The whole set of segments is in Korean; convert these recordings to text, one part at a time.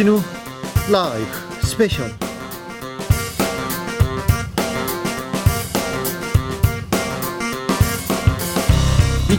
주진우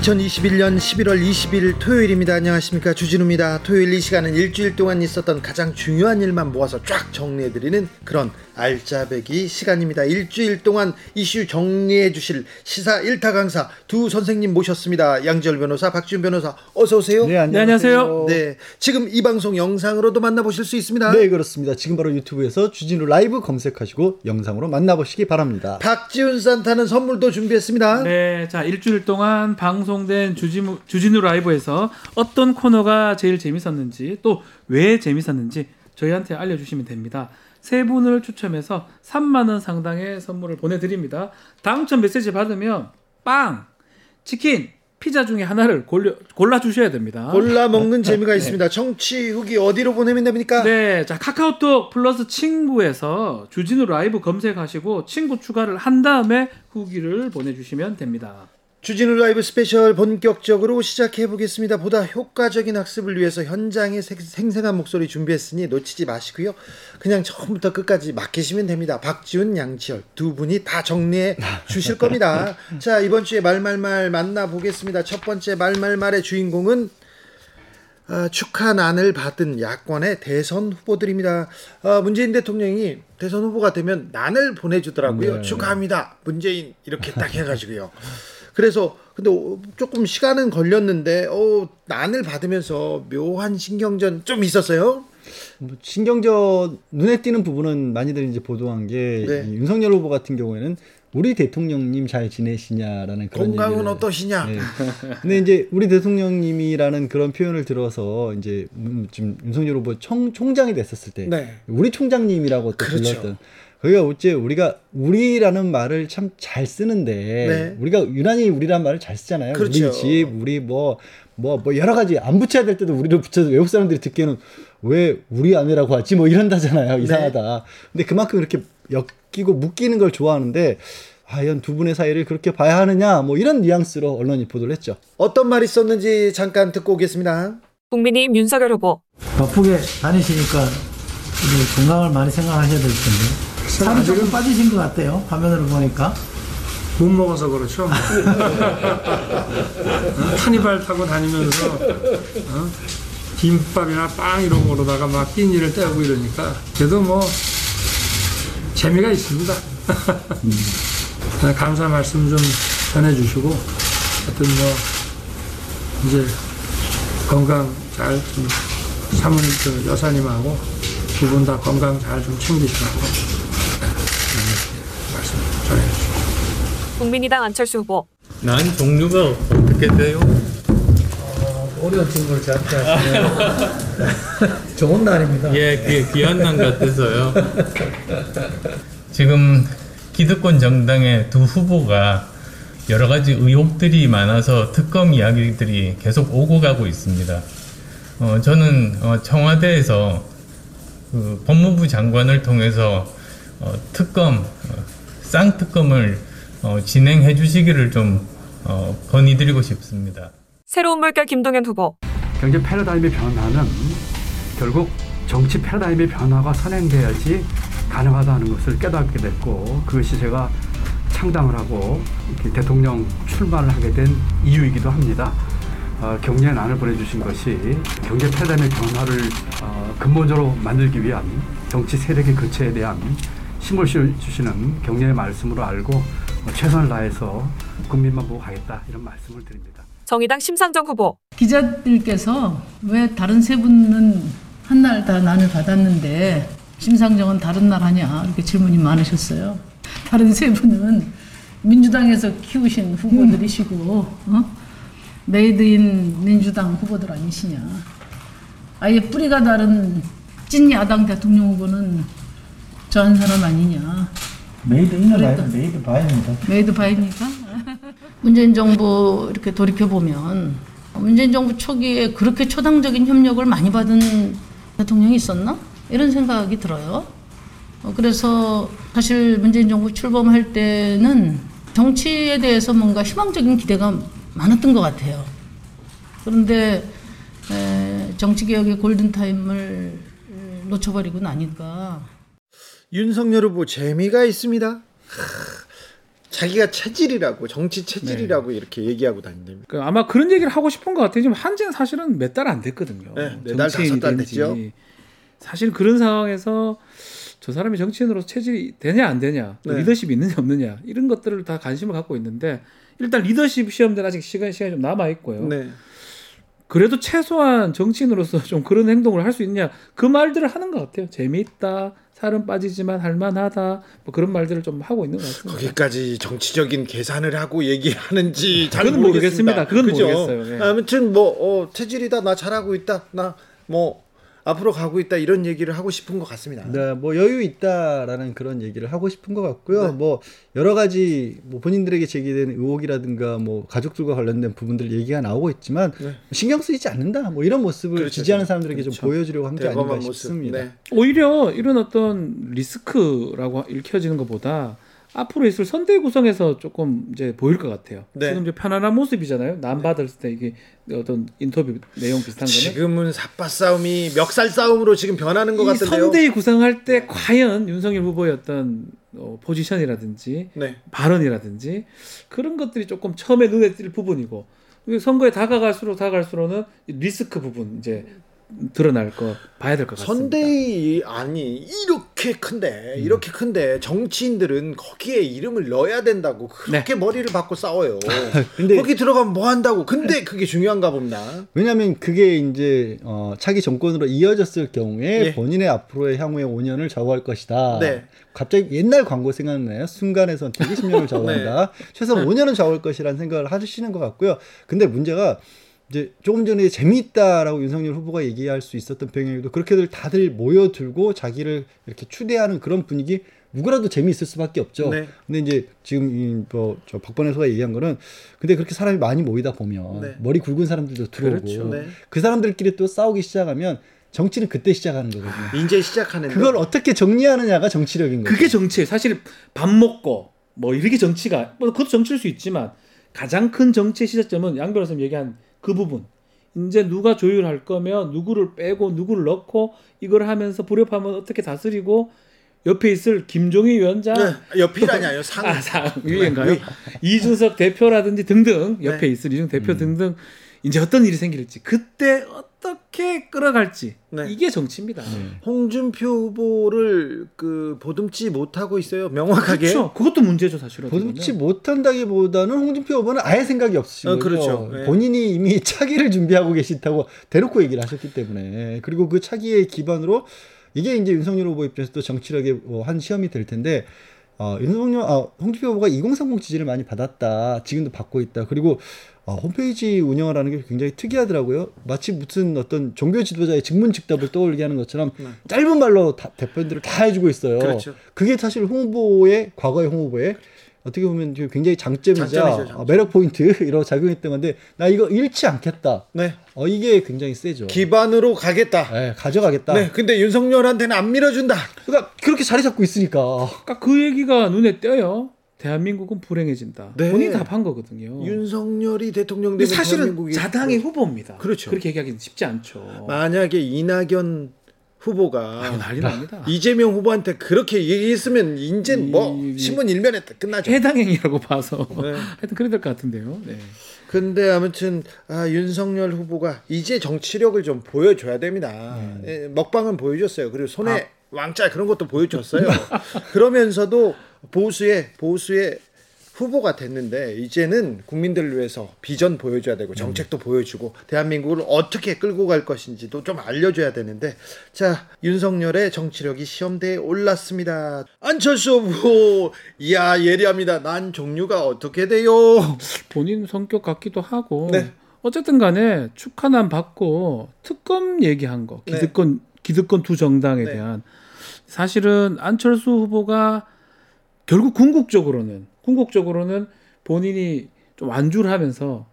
2021년 11월 20일 토요일입니다. 안녕하십니까. 주진우입니다. 토요일 이 시간은 일주일 동안 있었던 가장 중요한 일만 모아서 쫙 정리해드리는 그런 알짜배기 시간입니다. 일주일 동안 이슈 정리해 주실 시사 일타 강사 두 선생님 모셨습니다. 양지열 변호사, 박지훈 변호사, 어서 오세요. 네, 안녕하세요. 네, 지금 이 방송 영상으로도 만나보실 수 있습니다. 네, 그렇습니다. 지금 바로 유튜브에서 주진우 라이브 검색하시고 영상으로 만나보시기 바랍니다. 박지훈 산타는 선물도 준비했습니다. 네, 자 일주일 동안 방송 된 주진우, 주진우 라이브에서 어떤 코너가 제일 재밌었는지 또 왜 재밌었는지 저희한테 알려주시면 됩니다. 세 분을 추첨해서 3만 원 상당의 선물을 보내드립니다. 당첨 메시지 받으면 빵, 치킨, 피자 중에 하나를 골려, 골라주셔야 됩니다. 골라 먹는 재미가 있습니다. 청취 후기 어디로 보내면 됩니까? 네, 자 카카오톡 플러스 친구에서 주진우 라이브 검색하시고 친구 추가를 한 다음에 후기를 보내주시면 됩니다. 주진우 라이브 스페셜 본격적으로 시작해 보겠습니다. 보다 효과적인 학습을 위해서 현장의 생생한 목소리 준비했으니 놓치지 마시고요. 그냥 처음부터 끝까지 맡기시면 됩니다. 박지훈, 양지열 두 분이 다 정리해 주실 겁니다. 자, 이번 주에 말말말 만나 보겠습니다. 첫 번째 말말말의 주인공은 어, 축하 난을 받은 야권의 대선 후보들입니다. 어, 문재인 대통령이 대선 후보가 되면 난을 보내주더라고요. 네. 축하합니다. 문재인 이렇게 딱 해가지고요. 그래서 근데 조금 시간은 걸렸는데 어 난을 받으면서 묘한 신경전 좀 있었어요. 뭐 신경전 눈에 띄는 부분은 많이들 이제 보도한 게 네. 윤석열 후보 같은 경우에는 우리 대통령님 잘 지내시냐라는 그런 건강은 얘기를, 어떠시냐. 네. 근데 이제 우리 대통령님이라는 그런 표현을 들어서 이제 지금 윤석열 후보 총, 총장이 됐었을 때 네. 우리 총장님이라고 또 그렇죠. 불렀던 그러니까 어째 우리가 우리라는 말을 참 잘 쓰는데 네. 우리가 유난히 우리라는 말을 잘 쓰잖아요. 그렇죠. 우리 집, 우리 뭐 뭐, 뭐 여러 가지 안 붙여야 될 때도 우리를 붙여서 외국 사람들이 듣기에는 왜 우리 아내라고 하지 뭐 이런다잖아요. 네. 이상하다. 네. 근데 그만큼 이렇게 엮이고 묶이는 걸 좋아하는데 과연 두 분의 사이를 그렇게 봐야 하느냐 뭐 이런 뉘앙스로 언론이 보도를 했죠. 어떤 말이 있었는지 잠깐 듣고 오겠습니다. 국민의힘 윤석열 후보 바쁘게 다니시니까 건강을 많이 생각하셔야 될 텐데 살이 조금 빠지신 것 같아요. 화면으로 보니까. 못 먹어서 그렇죠. 타니발 타고 다니면서 어? 김밥이나 빵 이런 거로다가 막 끼니를 떼고 이러니까 그래도 뭐 재미가 있습니다. 감사 말씀 좀 전해주시고 하여튼 뭐 이제 건강 잘 좀 사모님 저 여사님하고 두 분 다 건강 잘 좀 챙기시라고 국민의당 안철수 후보. 난 종류가 어떻게 돼요? 어, 어려운 친구를 저한테 하시네요. 좋은 날입니다. 예, 귀, 귀한 날 같아서요. 지금 기득권 정당의 두 후보가 여러 가지 의혹들이 많아서 특검 이야기들이 계속 오고 가고 있습니다. 어, 저는 어, 청와대에서 그 법무부 장관을 통해서 어, 특검, 어, 쌍특검을 어, 진행해 주시기를 좀 어, 건의드리고 싶습니다. 새로운 물결 김동연 후보. 경제 패러다임의 변화는 결국 정치 패러다임의 변화가 선행돼야지 가능하다는 것을 깨닫게 됐고 그것이 제가 창당을 하고 대통령 출마를 하게 된 이유이기도 합니다. 어, 경제의 난을 보내주신 것이 경제 패러다임의 변화를 어, 근본적으로 만들기 위한 정치 세력의 교체에 대한 힘을 주시는 경례의 말씀으로 알고 최선을 다해서 국민만 보고 가겠다 이런 말씀을 드립니다. 정의당 심상정 후보 기자들께서 왜 다른 세 분은 한 날 다 난을 받았는데 심상정은 다른 날 하냐 이렇게 질문이 많으셨어요. 다른 세 분은 민주당에서 키우신 후보들이시고 어? made in 민주당 후보들 아니시냐. 아예 뿌리가 다른 찐 야당 대통령 후보는 저 한 사람 아니냐. made in 어 made by입니다. made by입니까? 문재인 정부 이렇게 돌이켜 보면 문재인 정부 초기에 그렇게 초당적인 협력을 많이 받은 대통령이 있었나? 이런 생각이 들어요. 어, 그래서 사실 문재인 정부 출범할 때는 정치에 대해서 뭔가 희망적인 기대가 많았던 것 같아요. 그런데 정치개혁의 골든타임을 놓쳐버리고 나니까. 윤석열 후보 재미가 있습니다. 자기가 체질이라고 정치 체질이라고 네. 이렇게 얘기하고 다닌답니다. 그 아마 그런 얘기를 하고 싶은 것 같아요. 지금 한지는 사실은 몇 달 안 됐거든요. 네, 몇달 다섯 달 됐죠. 사실 그런 상황에서 저 사람이 정치인으로서 체질이 되냐 안 되냐, 네. 리더십이 있느냐 없느냐 이런 것들을 다 관심을 갖고 있는데 일단 리더십 시험들 아직 시간 시간이 좀 남아 있고요. 네. 그래도 최소한 정치인으로서 좀 그런 행동을 할 수 있냐 그 말들을 하는 것 같아요. 재미있다, 살은 빠지지만 할만하다, 뭐 그런 말들을 좀 하고 있는 것 같습니다. 거기까지 정치적인 계산을 하고 얘기하는지 잘 모르겠습니다. 그건 그죠? 모르겠어요. 네. 아무튼 뭐 어, 체질이다, 나 잘하고 있다, 나 뭐 앞으로 가고 있다 이런 얘기를 하고 싶은 것 같습니다. 네, 뭐 여유 있다라는 그런 얘기를 하고 싶은 것 같고요. 네. 뭐 여러 가지 뭐 본인들에게 제기된 의혹이라든가 뭐 가족들과 관련된 부분들 얘기가 나오고 있지만 네. 신경 쓰이지 않는다. 뭐 이런 모습을 그렇죠. 지지하는 사람들에게 그렇죠. 좀 보여주려고 한 게 아닌가 모습. 싶습니다. 네. 오히려 이런 어떤 리스크라고 읽혀지는 것보다 앞으로 있을 선대 구성에서 조금 이제 보일 것 같아요. 네. 지금 이제 편안한 모습이잖아요. 남 네. 받을 때 이게 어떤 인터뷰 내용 비슷한 거는 지금은 삿바 싸움이 멱살 싸움으로 지금 변하는 것 같은데요. 선대위 구성할 때 과연 윤석열 후보의 어떤 어, 포지션이라든지 네. 발언이라든지 그런 것들이 조금 처음에 눈에 띌 부분이고 선거에 다가갈수록 다가갈수록은 리스크 부분 이제 드러날 거 봐야 될 것 같습니다. 선대위 아니 이렇게 큰데 음. 이렇게 큰데 정치인들은 거기에 이름을 넣어야 된다고 그렇게 네. 머리를 받고 싸워요. 근데 거기 들어가면 뭐 한다고? 근데 그게 중요한가 봅니다. 왜냐하면 그게 이제 어, 차기 정권으로 이어졌을 경우에 예. 본인의 앞으로의 향후의 5년을 좌우할 것이다. 네. 갑자기 옛날 광고 생각나요. 순간의 선택이 10년을 좌우한다. 네. 최소 5년은 좌우할 것이라는 생각을 하시는 것 같고요. 근데 문제가 이제 조금 전에 재미있다라고 윤석열 후보가 얘기할 수 있었던 배경에도 그렇게들 다들 모여들고 자기를 이렇게 추대하는 그런 분위기 누구라도 재미있을 수밖에 없죠. 네. 근데 이제 지금 뭐저 박번혜 소가 얘기한 거는 근데 그렇게 사람이 많이 모이다 보면 네. 머리 굵은 사람들도 들어오고 그렇죠. 네. 그 사람들끼리 또 싸우기 시작하면 정치는 그때 시작하는 거거든요. 이제 시작하는 그걸 어떻게 정리하느냐가 정치력인 거죠. 그게 정치예요. 사실 밥 먹고 뭐 이렇게 정치가 뭐 그것도 정치일 수 있지만 가장 큰 정치의 시작점은 양 변호사님 얘기한 그 부분. 이제 누가 조율할 거면 누구를 빼고 누구를 넣고 이걸 하면서 불협하면 어떻게 다스리고 옆에 있을 김종희 위원장 네, 옆이라냐요 상 아, 상 위인가요? 이준석 대표라든지 등등 옆에 네. 있을 이준 대표 음. 등등 이제 어떤 일이 생길지 그때 어떻게 끌어갈지 네. 이게 정치입니다. 네. 홍준표 후보를 그 보듬지 못하고 있어요. 명확하게. 그렇죠. 그것도 문제죠, 사실은. 보듬지 못한다기보다는 홍준표 후보는 아예 생각이 없으시고 어, 그렇죠. 네. 본인이 이미 차기를 준비하고 계시다고 대놓고 얘기를 하셨기 때문에 그리고 그 차기의 기반으로 이게 이제 윤석열 후보 입장에서 도 정치력의 한 시험이 될 텐데 어, 윤석열, 아, 홍준표 후보가 2030 지지를 많이 받았다. 지금도 받고 있다. 그리고 어, 홈페이지 운영을 하는 게 굉장히 특이하더라고요. 마치 무슨 어떤 종교 지도자의 직문 직답을 떠올리게 하는 것처럼 네. 짧은 말로 다, 대표들을 다 해주고 있어요. 그렇죠. 그게 사실 홍 후보의 과거의 홍 후보의 어떻게 보면 굉장히 장점이자 장점이죠, 장점. 매력 포인트로 작용했던 건데 나 이거 잃지 않겠다. 네. 어 이게 굉장히 세죠. 기반으로 가겠다. 네, 가져가겠다. 네. 근데 윤석열한테는 안 밀어준다. 그러니까 그렇게 자리 잡고 있으니까. 그러니까 그 얘기가 눈에 띄어요. 대한민국은 불행해진다. 네. 본인이 답한 거거든요. 윤석열이 대통령 되면 사실은 자당의 후보입니다. 그렇죠. 그렇게 얘기하기는 쉽지 않죠. 만약에 이낙연 후보가 아, 난리 납니다. 이재명 후보한테 그렇게 얘기했으면 이제 뭐 신문 일면에 끝나죠. 해당행위라고 봐서 네. 하여튼 그래야 될 것 같은데요. 네. 근데 아무튼 아, 윤석열 후보가 이제 정치력을 좀 보여줘야 됩니다. 음. 예, 먹방은 보여줬어요. 그리고 손에 아. 왕자 그런 것도 보여줬어요. 그러면서도 보수의 보수의 후보가 됐는데 이제는 국민들을 위해서 비전 보여줘야 되고 정책도 음. 보여주고 대한민국을 어떻게 끌고 갈 것인지도 좀 알려줘야 되는데 자 윤석열의 정치력이 시험대에 올랐습니다. 안철수 후보 이야 예리합니다. 난 종류가 어떻게 돼요? 본인 성격 같기도 하고 네. 어쨌든 간에 축하난 받고 특검 얘기한 거 네. 기득권 네. 기득권 두 정당에 네. 대한 사실은 안철수 후보가 결국 궁극적으로는 궁극적으로는 본인이 좀 완주를 하면서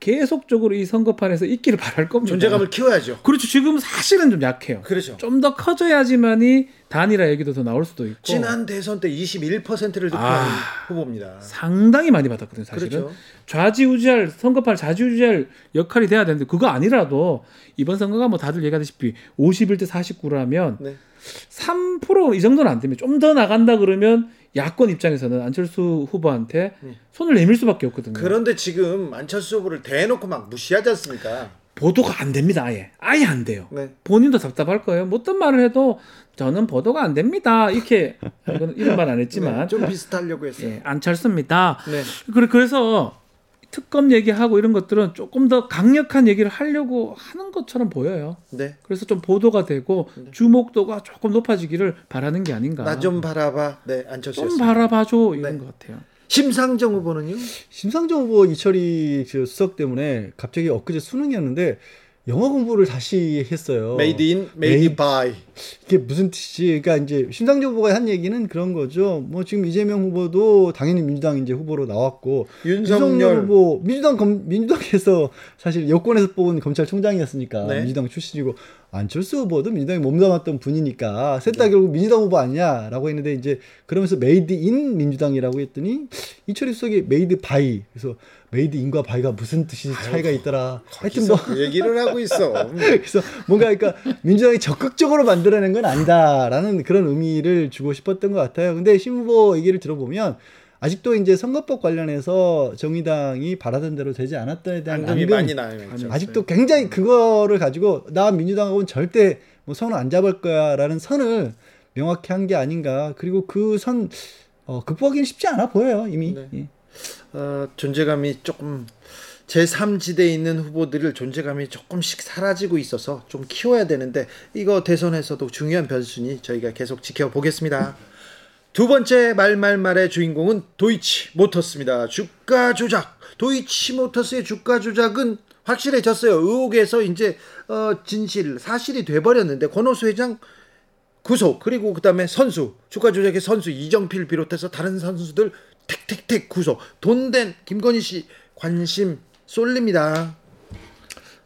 계속적으로 이 선거판에서 있기를 바랄 겁니다. 존재감을 키워야죠. 그렇죠. 지금 사실은 좀 약해요. 그렇죠. 좀 더 커져야지만이 단일화 얘기도 더 나올 수도 있고. 지난 대선 때 21%를 득표한 아, 후보입니다. 상당히 많이 받았거든요, 사실은. 그렇죠. 좌지우지할 선거판을 좌지우지할 역할이 돼야 되는데 그거 아니라도 이번 선거가 뭐 다들 얘기하다시피 51대 49라면 네. 3%이 정도는 안 되면 좀더 나간다 그러면 야권 입장에서는 안철수 후보한테 네. 손을 내밀 수밖에 없거든요. 그런데 지금 안철수 후보를 대놓고 막 무시하지 않습니까? 보도가 안 됩니다. 아예 아예 안 돼요. 네. 본인도 답답할 거예요. 뭐 어떤 말을 해도 저는 보도가 안 됩니다. 이렇게 이런 말 안 했지만 네, 좀 비슷하려고 했어요. 예, 안철수입니다. 네. 그래 그래서 특검 얘기하고 이런 것들은 조금 더 강력한 얘기를 하려고 하는 것처럼 보여요. 네. 그래서 좀 보도가 되고 네. 주목도가 조금 높아지기를 바라는 게 아닌가. 나 좀 바라봐. 네, 안철수. 좀 바라봐줘 이런 네. 것 같아요. 심상정 후보는요? 심상정 후보 이철이 수석 때문에 갑자기 엊그제 수능이었는데 영어 공부를 다시 했어요. Made in, made by. 이게 무슨 뜻이지? 그러니까 이제 심상정 후보가 한 얘기는 그런 거죠. 뭐 지금 이재명 후보도 당연히 민주당 이제 후보로 나왔고 윤석열 후보 민주당 검, 민주당에서 사실 여권에서 뽑은 검찰총장이었으니까 네. 민주당 출신이고 안철수 후보도 민주당에 몸담았던 분이니까 셋다 네. 결국 민주당 후보 아니냐라고 했는데 이제 그러면서 made in 민주당이라고 했더니 이철희 수석이 made by 그래서 made in과 by가 무슨 뜻이 차이가 있더라. 하여튼 뭐 그 얘기를 하고 있어. 그래서 뭔가 그러니까 민주당이 적극적으로 만들어낸 건 아니다라는 그런 의미를 주고 싶었던 것 같아요. 근데 심 후보 얘기를 들어보면 아직도 이제 선거법 관련해서 정의당이 바라던 대로 되지 않았다에 대한 한이 많이 나요. 아직도 굉장히 그거를 가지고 나 민주당하고는 절대 뭐 선을 안 잡을 거야라는 선을 명확히 한 게 아닌가. 그리고 그 선 어, 극복하기는 쉽지 않아 보여요 이미. 네. 예. 어, 존재감이 조금 제3지대에 있는 후보들을 존재감이 조금씩 사라지고 있어서 좀 키워야 되는데 이거 대선에서도 중요한 변수니 저희가 계속 지켜보겠습니다. 두 번째 말말말의 주인공은 도이치 모터스입니다. 주가 조작. 도이치 모터스의 주가 조작은 확실해졌어요. 의혹에서 이제 어, 진실, 사실이 돼 버렸는데 권오수 회장 구속 그리고 그다음에 선수 주가 조작의 선수 이정필 비롯해서 다른 선수들 택택택 구속 돈된 김건희 씨 관심 쏠립니다.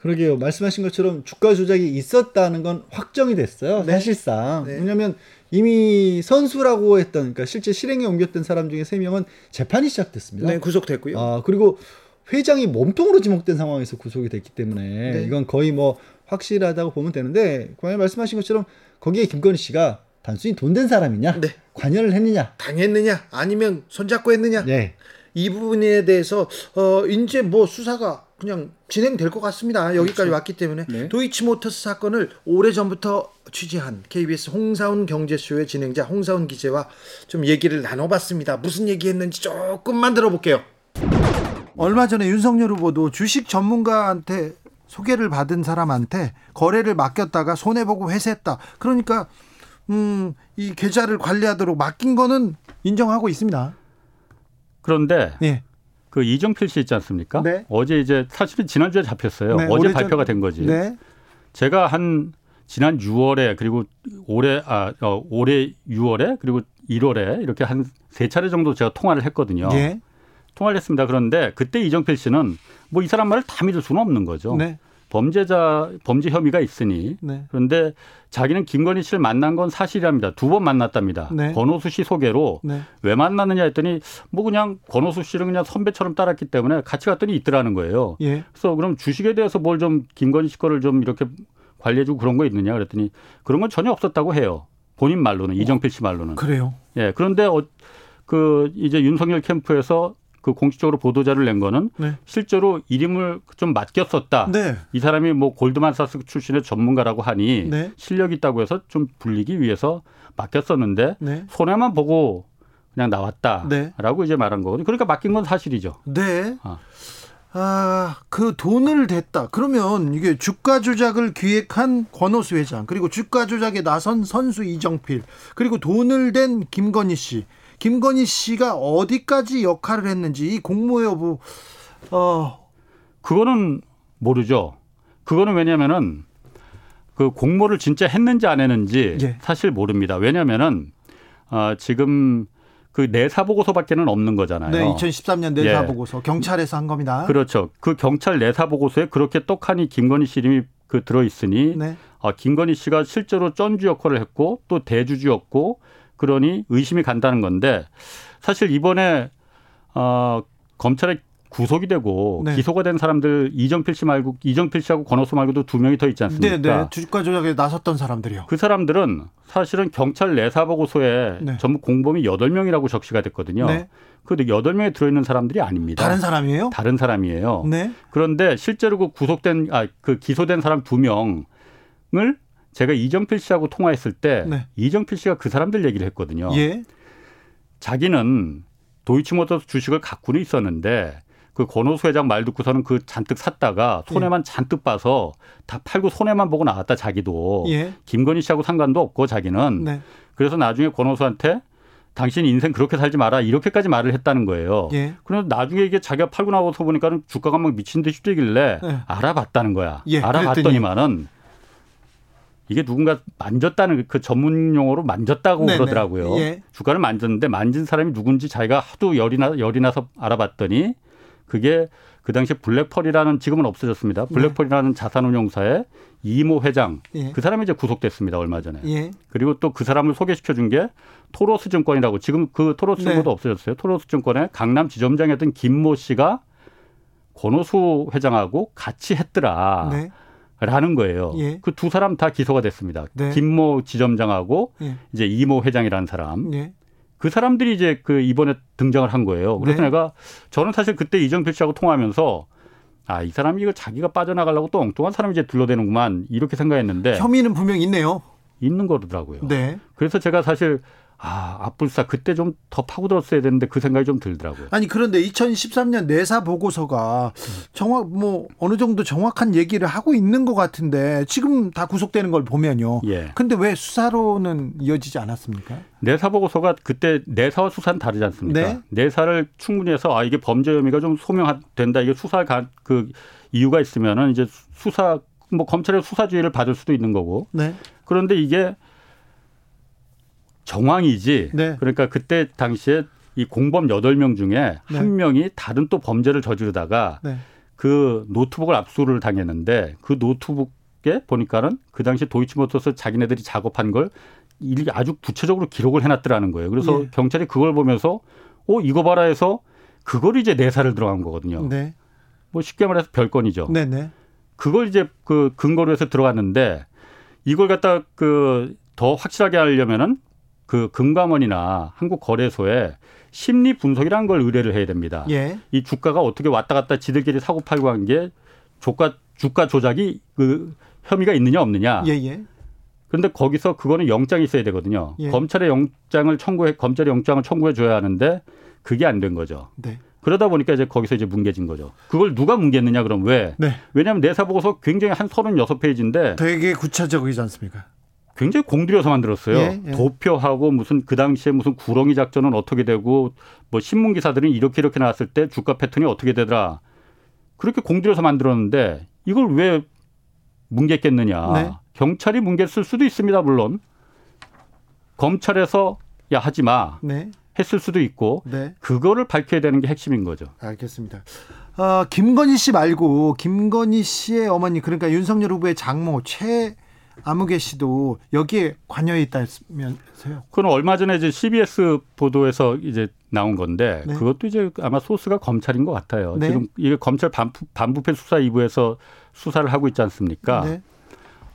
그러게요. 말씀하신 것처럼 주가 조작이 있었다는 건 확정이 됐어요. 네. 사실상. 네. 왜냐하면 이미 선수라고 했던 그러니까 실제 실행에 옮겼던 사람 중에 세 명은 재판이 시작됐습니다. 네, 구속됐고요. 아 그리고 회장이 몸통으로 지목된 상황에서 구속이 됐기 때문에 네. 이건 거의 뭐 확실하다고 보면 되는데 과연 말씀하신 것처럼 거기에 김건희 씨가 단순히 돈 된 사람이냐, 네. 관여를 했느냐, 당했느냐, 아니면 손잡고 했느냐, 네. 이 부분에 대해서 어 이제 뭐 수사가 그냥 진행될 것 같습니다. 여기까지 그렇죠. 왔기 때문에 네. 도이치모터스 사건을 오래 전부터 취재한 KBS 홍사운 경제쇼의 진행자 홍사운 기자와 좀 얘기를 나눠봤습니다. 무슨 얘기했는지 조금만 들어볼게요. 얼마 전에 윤석열 후보도 주식 전문가한테 소개를 받은 사람한테 거래를 맡겼다가 손해 보고 회수했다. 그러니까 음, 이 계좌를 관리하도록 맡긴 거는 인정하고 있습니다. 그런데 예. 그 이정필 씨 있지 않습니까? 네. 어제 이제 사실은 지난주에 잡혔어요. 네, 어제 발표가 된 거지. 네. 제가 한 지난 6월에 그리고 올해 아 어, 올해 6월에 그리고 1월에 이렇게 한 세 차례 정도 제가 통화를 했거든요. 예. 통화를 했습니다. 그런데 그때 이정필 씨는 뭐 이 사람 말을 다 믿을 수는 없는 거죠. 네. 범죄자 범죄 혐의가 있으니 네. 그런데 자기는 김건희 씨를 만난 건 사실이랍니다. 두 번 만났답니다. 네. 권호수 씨 소개로 네. 왜 만났느냐 했더니 뭐 그냥 권호수 씨를 그냥 선배처럼 따랐기 때문에 같이 갔더니 있더라는 거예요. 예. 그래서 그럼 주식에 대해서 뭘 좀 김건희 씨 거를 좀 이렇게 관리해주고 그런 거 있느냐 그랬더니 그런 건 전혀 없었다고 해요. 본인 말로는 어. 이정필 씨 말로는. 그래요. 예. 그런데 어, 그 이제 윤석열 캠프에서 그 공식적으로 보도자를 낸 거는 네. 실제로 이름을 좀 맡겼었다. 네. 이 사람이 뭐 골드만사스 출신의 전문가라고 하니 네. 실력 있다고 해서 좀 불리기 위해서 맡겼었는데 네. 손해만 보고 그냥 나왔다라고 네. 이제 말한 거거든요. 그러니까 맡긴 건 사실이죠. 네. 아. 아, 그 돈을 댔다. 그러면 이게 주가 조작을 기획한 권오수 회장, 그리고 주가 조작에 나선 선수 이정필, 그리고 돈을 댄 김건희 씨. 김건희 씨가 어디까지 역할을 했는지 이 공모 여부 어 그거는 모르죠. 그거는 왜냐면은 그 공모를 진짜 했는지 안 했는지 예. 사실 모릅니다. 왜냐면은 어 지금 그 내사 보고서밖에는 없는 거잖아요. 네, 2013년 내사 예. 보고서 경찰에서 한 겁니다. 그렇죠. 그 경찰 내사 보고서에 그렇게 떡하니 김건희 씨 이름이 그 들어 있으니 네. 아, 김건희 씨가 실제로 쩐주 역할을 했고 또 대주주였고 그러니 의심이 간다는 건데 사실 이번에 어, 검찰에 구속이 되고 네. 기소가 된 사람들 이정필 씨 말고 이정필 씨하고 권호수 말고도 두 명이 더 있지 않습니까? 네, 네. 주가 조작에 나섰던 사람들이요. 그 사람들은 사실은 경찰 내사 보고서에 네. 전부 공범이 여덟 명이라고 적시가 됐거든요. 네. 그 여덟 명에 들어 있는 사람들이 아닙니다. 다른 사람이에요? 다른 사람이에요. 네. 그런데 실제로 그 구속된 아 그 기소된 사람 두 명을 제가 이정필 씨하고 통화했을 때 네. 이정필 씨가 그 사람들 얘기를 했거든요. 예. 자기는 도이치모터스 주식을 갖고는 있었는데 그 권호수 회장 말 듣고서는 그 잔뜩 샀다가 손해만 예. 잔뜩 봐서 다 팔고 손해만 보고 나왔다 자기도 예. 김건희 씨하고 상관도 없고 자기는 네. 그래서 나중에 권호수한테 당신 인생 그렇게 살지 마라 이렇게까지 말을 했다는 거예요. 예. 그래서 나중에 이게 자기가 팔고 나와서 보니까 는 주가가 막 미친 듯이 뛰길래 예. 알아봤다는 거야. 예. 알아봤더니만은 이게 누군가 만졌다는 그 전문 용어로 만졌다고 네네. 그러더라고요. 예. 주가를 만졌는데 만진 사람이 누군지 자기가 하도 열이 나 열이 나서 알아봤더니 그게 그 당시에 블랙펄이라는 지금은 없어졌습니다. 네. 블랙펄이라는 네. 자산운용사의 이모 회장 예. 그 사람이 이제 구속됐습니다 얼마 전에. 예. 그리고 또 그 사람을 소개시켜 준 게 토러스 증권이라고 지금 그 토러스 증권도 네. 없어졌어요. 토러스 증권의 강남 지점장이었던 김모 씨가 권오수 회장하고 같이 했더라. 네. 라는 거예요. 예. 그두 사람 다 기소가 됐습니다. 네. 김모 지점장하고 예. 이제 이모 회장이라는 사람. 예. 그 사람들이 이제 그 이번에 등장을 한 거예요. 그래서 네. 내가 저는 사실 그때 이정필 씨하고 통화하면서 아, 이 사람이 이거 자기가 빠져나가려고 또 엉뚱한 사람이 이제 둘러대는구만 이렇게 생각했는데 혐의는 분명 있네요. 있는 거더라고요. 네. 그래서 제가 사실 아, 앞불사 그때 좀 더 파고들었어야 되는데 그 생각이 좀 들더라고요. 아니 그런데 2013년 내사 보고서가 정확 뭐 어느 정도 정확한 얘기를 하고 있는 것 같은데 지금 다 구속되는 걸 보면요. 예. 근데 왜 수사로는 이어지지 않았습니까? 내사 보고서가 그때 내사와 수사는 다르지 않습니까? 네? 내사를 충분히 해서 아 이게 범죄 혐의가 좀 소명된다 이게 수사 그 이유가 있으면은 이제 수사 뭐 검찰의 수사주의를 받을 수도 있는 거고. 네. 그런데 이게 정황이지. 네. 그러니까 그때 당시에 이 공범 여덟 명 중에 네. 한 명이 다른 또 범죄를 저지르다가 네. 그 노트북을 압수를 당했는데 그 노트북에 보니까는 그 당시 도이치모터스 자기네들이 작업한 걸 아주 구체적으로 기록을 해놨더라는 거예요. 그래서 예. 경찰이 그걸 보면서 어 이거 봐라 해서 그걸 이제 내사를 들어간 거거든요. 네. 뭐 쉽게 말해서 별건이죠. 네네. 네. 그걸 이제 그 근거로 해서 들어갔는데 이걸 갖다 그 더 확실하게 하려면은 그 금감원이나 한국거래소에 심리 분석이라는 걸 의뢰를 해야 됩니다. 예. 이 주가가 어떻게 왔다 갔다 지들끼리 사고 팔고 한 게 주가 주가 조작이 그 혐의가 있느냐 없느냐. 예, 예. 그런데 거기서 그거는 영장이 있어야 되거든요. 예. 검찰의 영장을 청구해 검찰의 영장을 청구해 줘야 하는데 그게 안 된 거죠. 네. 그러다 보니까 이제 거기서 이제 뭉개진 거죠. 그걸 누가 뭉갰느냐 그럼 왜? 네. 왜냐하면 내사 보고서 굉장히 한 서른 여섯 페이지인데 되게 구체적이지 않습니까? 굉장히 공들여서 만들었어요. 예, 예. 도표하고 무슨 그 당시에 무슨 구렁이 작전은 어떻게 되고 뭐 신문 기사들은 이렇게 이렇게 나왔을 때 주가 패턴이 어떻게 되더라. 그렇게 공들여서 만들었는데 이걸 왜 뭉갰겠느냐. 네. 경찰이 뭉갰을 수도 있습니다. 물론 검찰에서 야 하지 마. 네. 했을 수도 있고 네. 그거를 밝혀야 되는 게 핵심인 거죠. 알겠습니다. 어, 김건희 씨 말고 김건희 씨의 어머니 그러니까 윤석열 후보의 장모 최 아무개 씨도 여기에 관여해 있다면서요? 그건 얼마 전에 이제 CBS 보도에서 이제 나온 건데 네. 그것도 이제 아마 소스가 검찰인 것 같아요. 네. 지금 이게 검찰 반부, 반부패 수사 2부에서 수사를 하고 있지 않습니까? 네.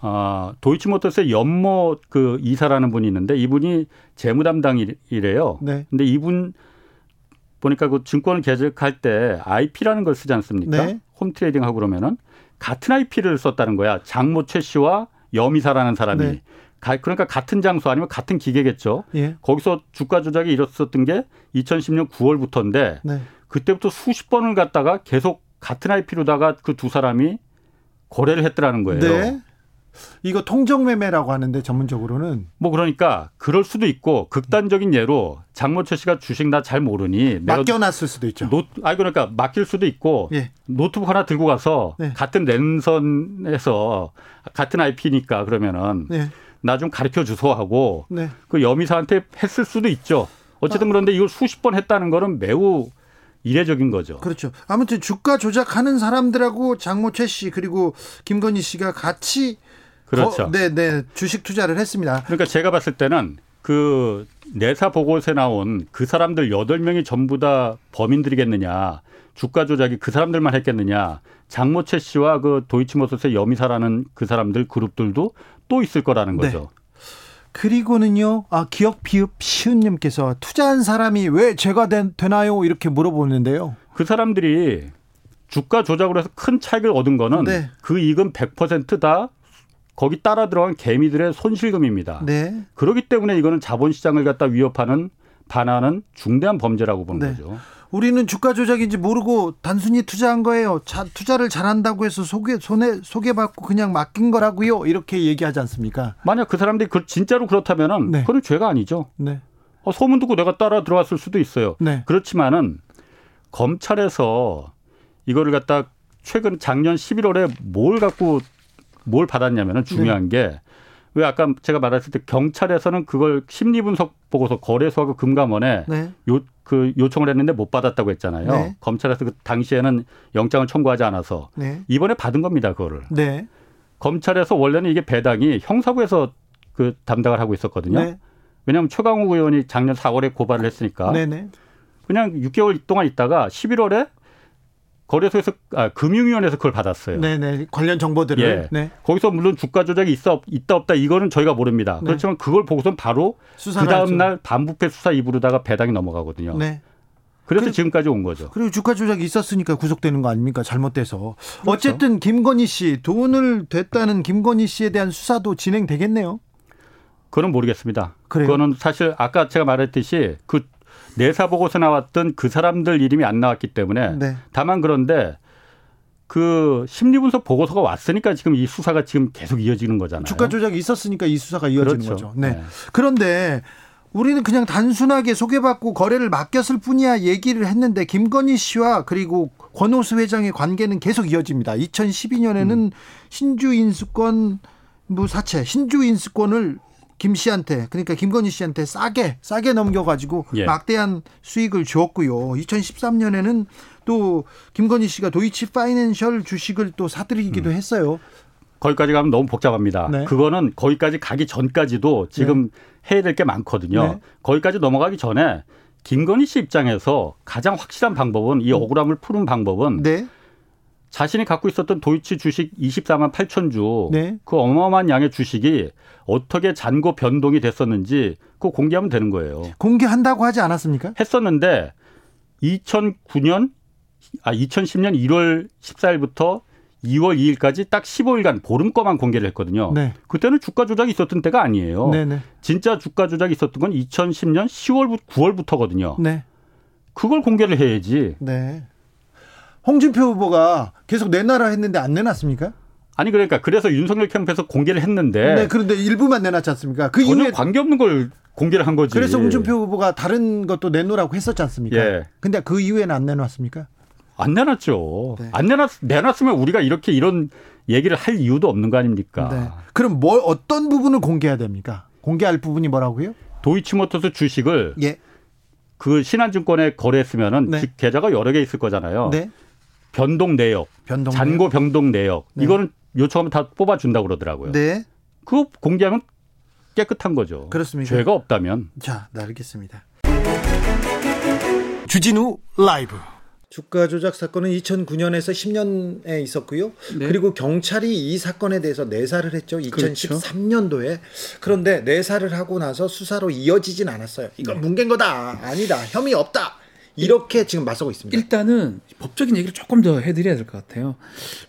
어, 도이치모터스의 연모 그 이사라는 분이 있는데 이분이 재무 담당이래요. 네. 근데 이분 보니까 그 증권을 개설할 때 IP라는 걸 쓰지 않습니까? 네. 홈트레이딩 하고 그러면은 같은 IP를 썼다는 거야. 장모 최 씨와 염 이사라는 사람이 네. 가, 그러니까 같은 장소 아니면 같은 기계겠죠. 예. 거기서 주가 조작이 일었었던 게 2010년 9월부터인데 네. 그때부터 수십 번을 갖다가 계속 같은 IP로다가 그 두 사람이 거래를 했더라는 거예요. 네. 이거 통정매매라고 하는데 전문적으로는 뭐 그러니까 그럴 수도 있고 극단적인 예로 장모 최 씨가 주식 나 잘 모르니 맡겨놨을 수도 있죠. 노, 아 그러니까 맡길 수도 있고 예. 노트북 하나 들고 가서 예. 같은 랜선에서 같은 IP니까 그러면은 예. 나좀 가르쳐 주소 하고 네. 그 여미사한테 했을 수도 있죠. 어쨌든 그런데 이걸 수십 번 했다는 거는 매우 이례적인 거죠. 그렇죠. 아무튼 주가 조작하는 사람들하고 장모채 씨 그리고 김건희 씨가 같이 그렇죠. 네, 네. 주식 투자를 했습니다. 그러니까 제가 봤을 때는 그 내사 보고서에 나온 그 사람들 여덟 명이 전부 다 범인들이겠느냐. 주가 조작이 그 사람들만 했겠느냐. 장모채 씨와 그 도이치모터스의 여미사라는 그 사람들 그룹들도 또 있을 거라는 네. 거죠. 네. 그리고는요, 아, 기억 비읍 시은님께서 투자한 사람이 왜 죄가 되, 나요 이렇게 물어보는데요. 그 사람들이 주가 조작으로 해서 큰 차익을 얻은 거는 네. 그 이익은 100%다 거기 따라 들어간 개미들의 손실금입니다. 네. 그렇기 때문에 이거는 자본시장을 갖다 위협하는 반하는 중대한 범죄라고 보는 네. 거죠. 우리는 주가 조작인지 모르고 단순히 투자한 거예요. 자, 투자를 잘한다고 해서 소개 손에 소개받고 그냥 맡긴 거라고요. 이렇게 얘기하지 않습니까? 만약 그 사람들이 그 진짜로 그렇다면은 네. 그건 죄가 아니죠. 네. 어, 소문 듣고 내가 따라 들어왔을 수도 있어요. 네. 그렇지만은 검찰에서 이거를 갖다 최근 작년 11월에 뭘 갖고 뭘 받았냐면은 중요한 네. 게왜 아까 제가 말했을 때 경찰에서는 그걸 심리 분석 보고서 거래소하고 금감원에 네. 요, 그 요청을 했는데 못 받았다고 했잖아요. 네. 검찰에서 그 당시에는 영장을 청구하지 않아서 네. 이번에 받은 겁니다. 그거를. 네. 검찰에서 원래는 이게 배당이 형사부에서 그 담당을 하고 있었거든요. 네. 왜냐하면 최강욱 의원이 작년 4월에 고발을 했으니까. 네, 네. 그냥 6개월 동안 있다가 11월에 거래소에서 아, 금융위원회에서 그걸 받았어요. 네네 관련 정보들을. 예. 네. 거기서 물론 주가 조작이 있어 있다 없다 이거는 저희가 모릅니다. 네. 그렇지만 그걸 보고선 바로 그 다음 날 반부패 수사 입으로다가 배당이 넘어가거든요. 네. 그래서 그래, 지금까지 온 거죠. 그리고 주가 조작이 있었으니까 구속되는 거 아닙니까? 잘못돼서. 그렇죠. 어쨌든 김건희 씨 돈을 댔다는 김건희 씨에 대한 수사도 진행되겠네요. 그건 모르겠습니다. 그래요? 그거는 사실 아까 제가 말했듯이 그 내사 보고서 나왔던 그 사람들 이름이 안 나왔기 때문에 네. 다만 그런데 그 심리 분석 보고서가 왔으니까 지금 이 수사가 지금 계속 이어지는 거잖아요. 주가 조작이 있었으니까 이 수사가 이어지는 그렇죠. 거죠. 네. 네. 그런데 우리는 그냥 단순하게 소개받고 거래를 맡겼을 뿐이야 얘기를 했는데 김건희 씨와 그리고 권오수 회장의 관계는 계속 이어집니다. 2012년에는 음. 신주 인수권 무 사채 신주 인수권을 김 씨한테 그러니까 김건희 씨한테 싸게 싸게 넘겨가지고 예. 막대한 수익을 주었고요. 2013년에는 또 김건희 씨가 도이치 파이낸셜 주식을 또 사들이기도 음. 했어요. 거기까지 가면 너무 복잡합니다. 네. 그거는 거기까지 가기 전까지도 지금 네. 해야 될 게 많거든요. 네. 거기까지 넘어가기 전에 김건희 씨 입장에서 가장 확실한 방법은 이 음. 억울함을 푸는 방법은 네. 자신이 갖고 있었던 도이치 주식 24만 8천 주, 네. 그 어마어마한 양의 주식이 어떻게 잔고 변동이 됐었는지 그거 공개하면 되는 거예요. 공개한다고 하지 않았습니까? 했었는데 2009년 아 2010년 1월 14일부터 2월 2일까지 딱 15일간 보름 거만 공개를 했거든요. 네. 그때는 주가 조작이 있었던 때가 아니에요. 네네. 네. 진짜 주가 조작이 있었던 건 2010년 10월 9월부터거든요. 네. 그걸 공개를 해야지. 네. 홍준표 후보가 계속 내놔라 했는데 안 내놨습니까? 아니 그러니까 그래서 윤석열 캠프에서 공개를 했는데 네 그런데 일부만 내놨지 않습니까? 그 전혀 관계없는 걸 공개를 한 거지. 그래서 홍준표 후보가 다른 것도 내놓으라고 했었지 않습니까? 예. 근데 그 이후에는 안 내놨습니까? 안 내놨죠. 네. 안 내놨 내놨으면 우리가 이렇게 이런 얘기를 할 이유도 없는 거 아닙니까? 네. 그럼 뭘 어떤 부분을 공개해야 됩니까? 공개할 부분이 뭐라고요? 도이치모터스 주식을 예. 그 신한증권에 거래했으면은 네. 계좌가 여러 개 있을 거잖아요. 네. 변동 내역, 변동 잔고 변동 내역 네. 이거는 요청하면 다 뽑아준다 고 그러더라고요. 네. 그거 공개하면 깨끗한 거죠. 그렇습니다. 죄가 없다면. 자, 네, 알겠습니다. 주진우 라이브. 주가 조작 사건은 2009년에서 10년에 있었고요. 네. 그리고 경찰이 이 사건에 대해서 내사를 했죠. 2013년도에. 그렇죠. 그런데 내사를 하고 나서 수사로 이어지진 않았어요. 이건 네. 뭉갠 거다. 아니다. 혐의 없다. 이렇게 지금 맞서고 있습니다. 일단은 법적인 얘기를 조금 더 해드려야 될 것 같아요.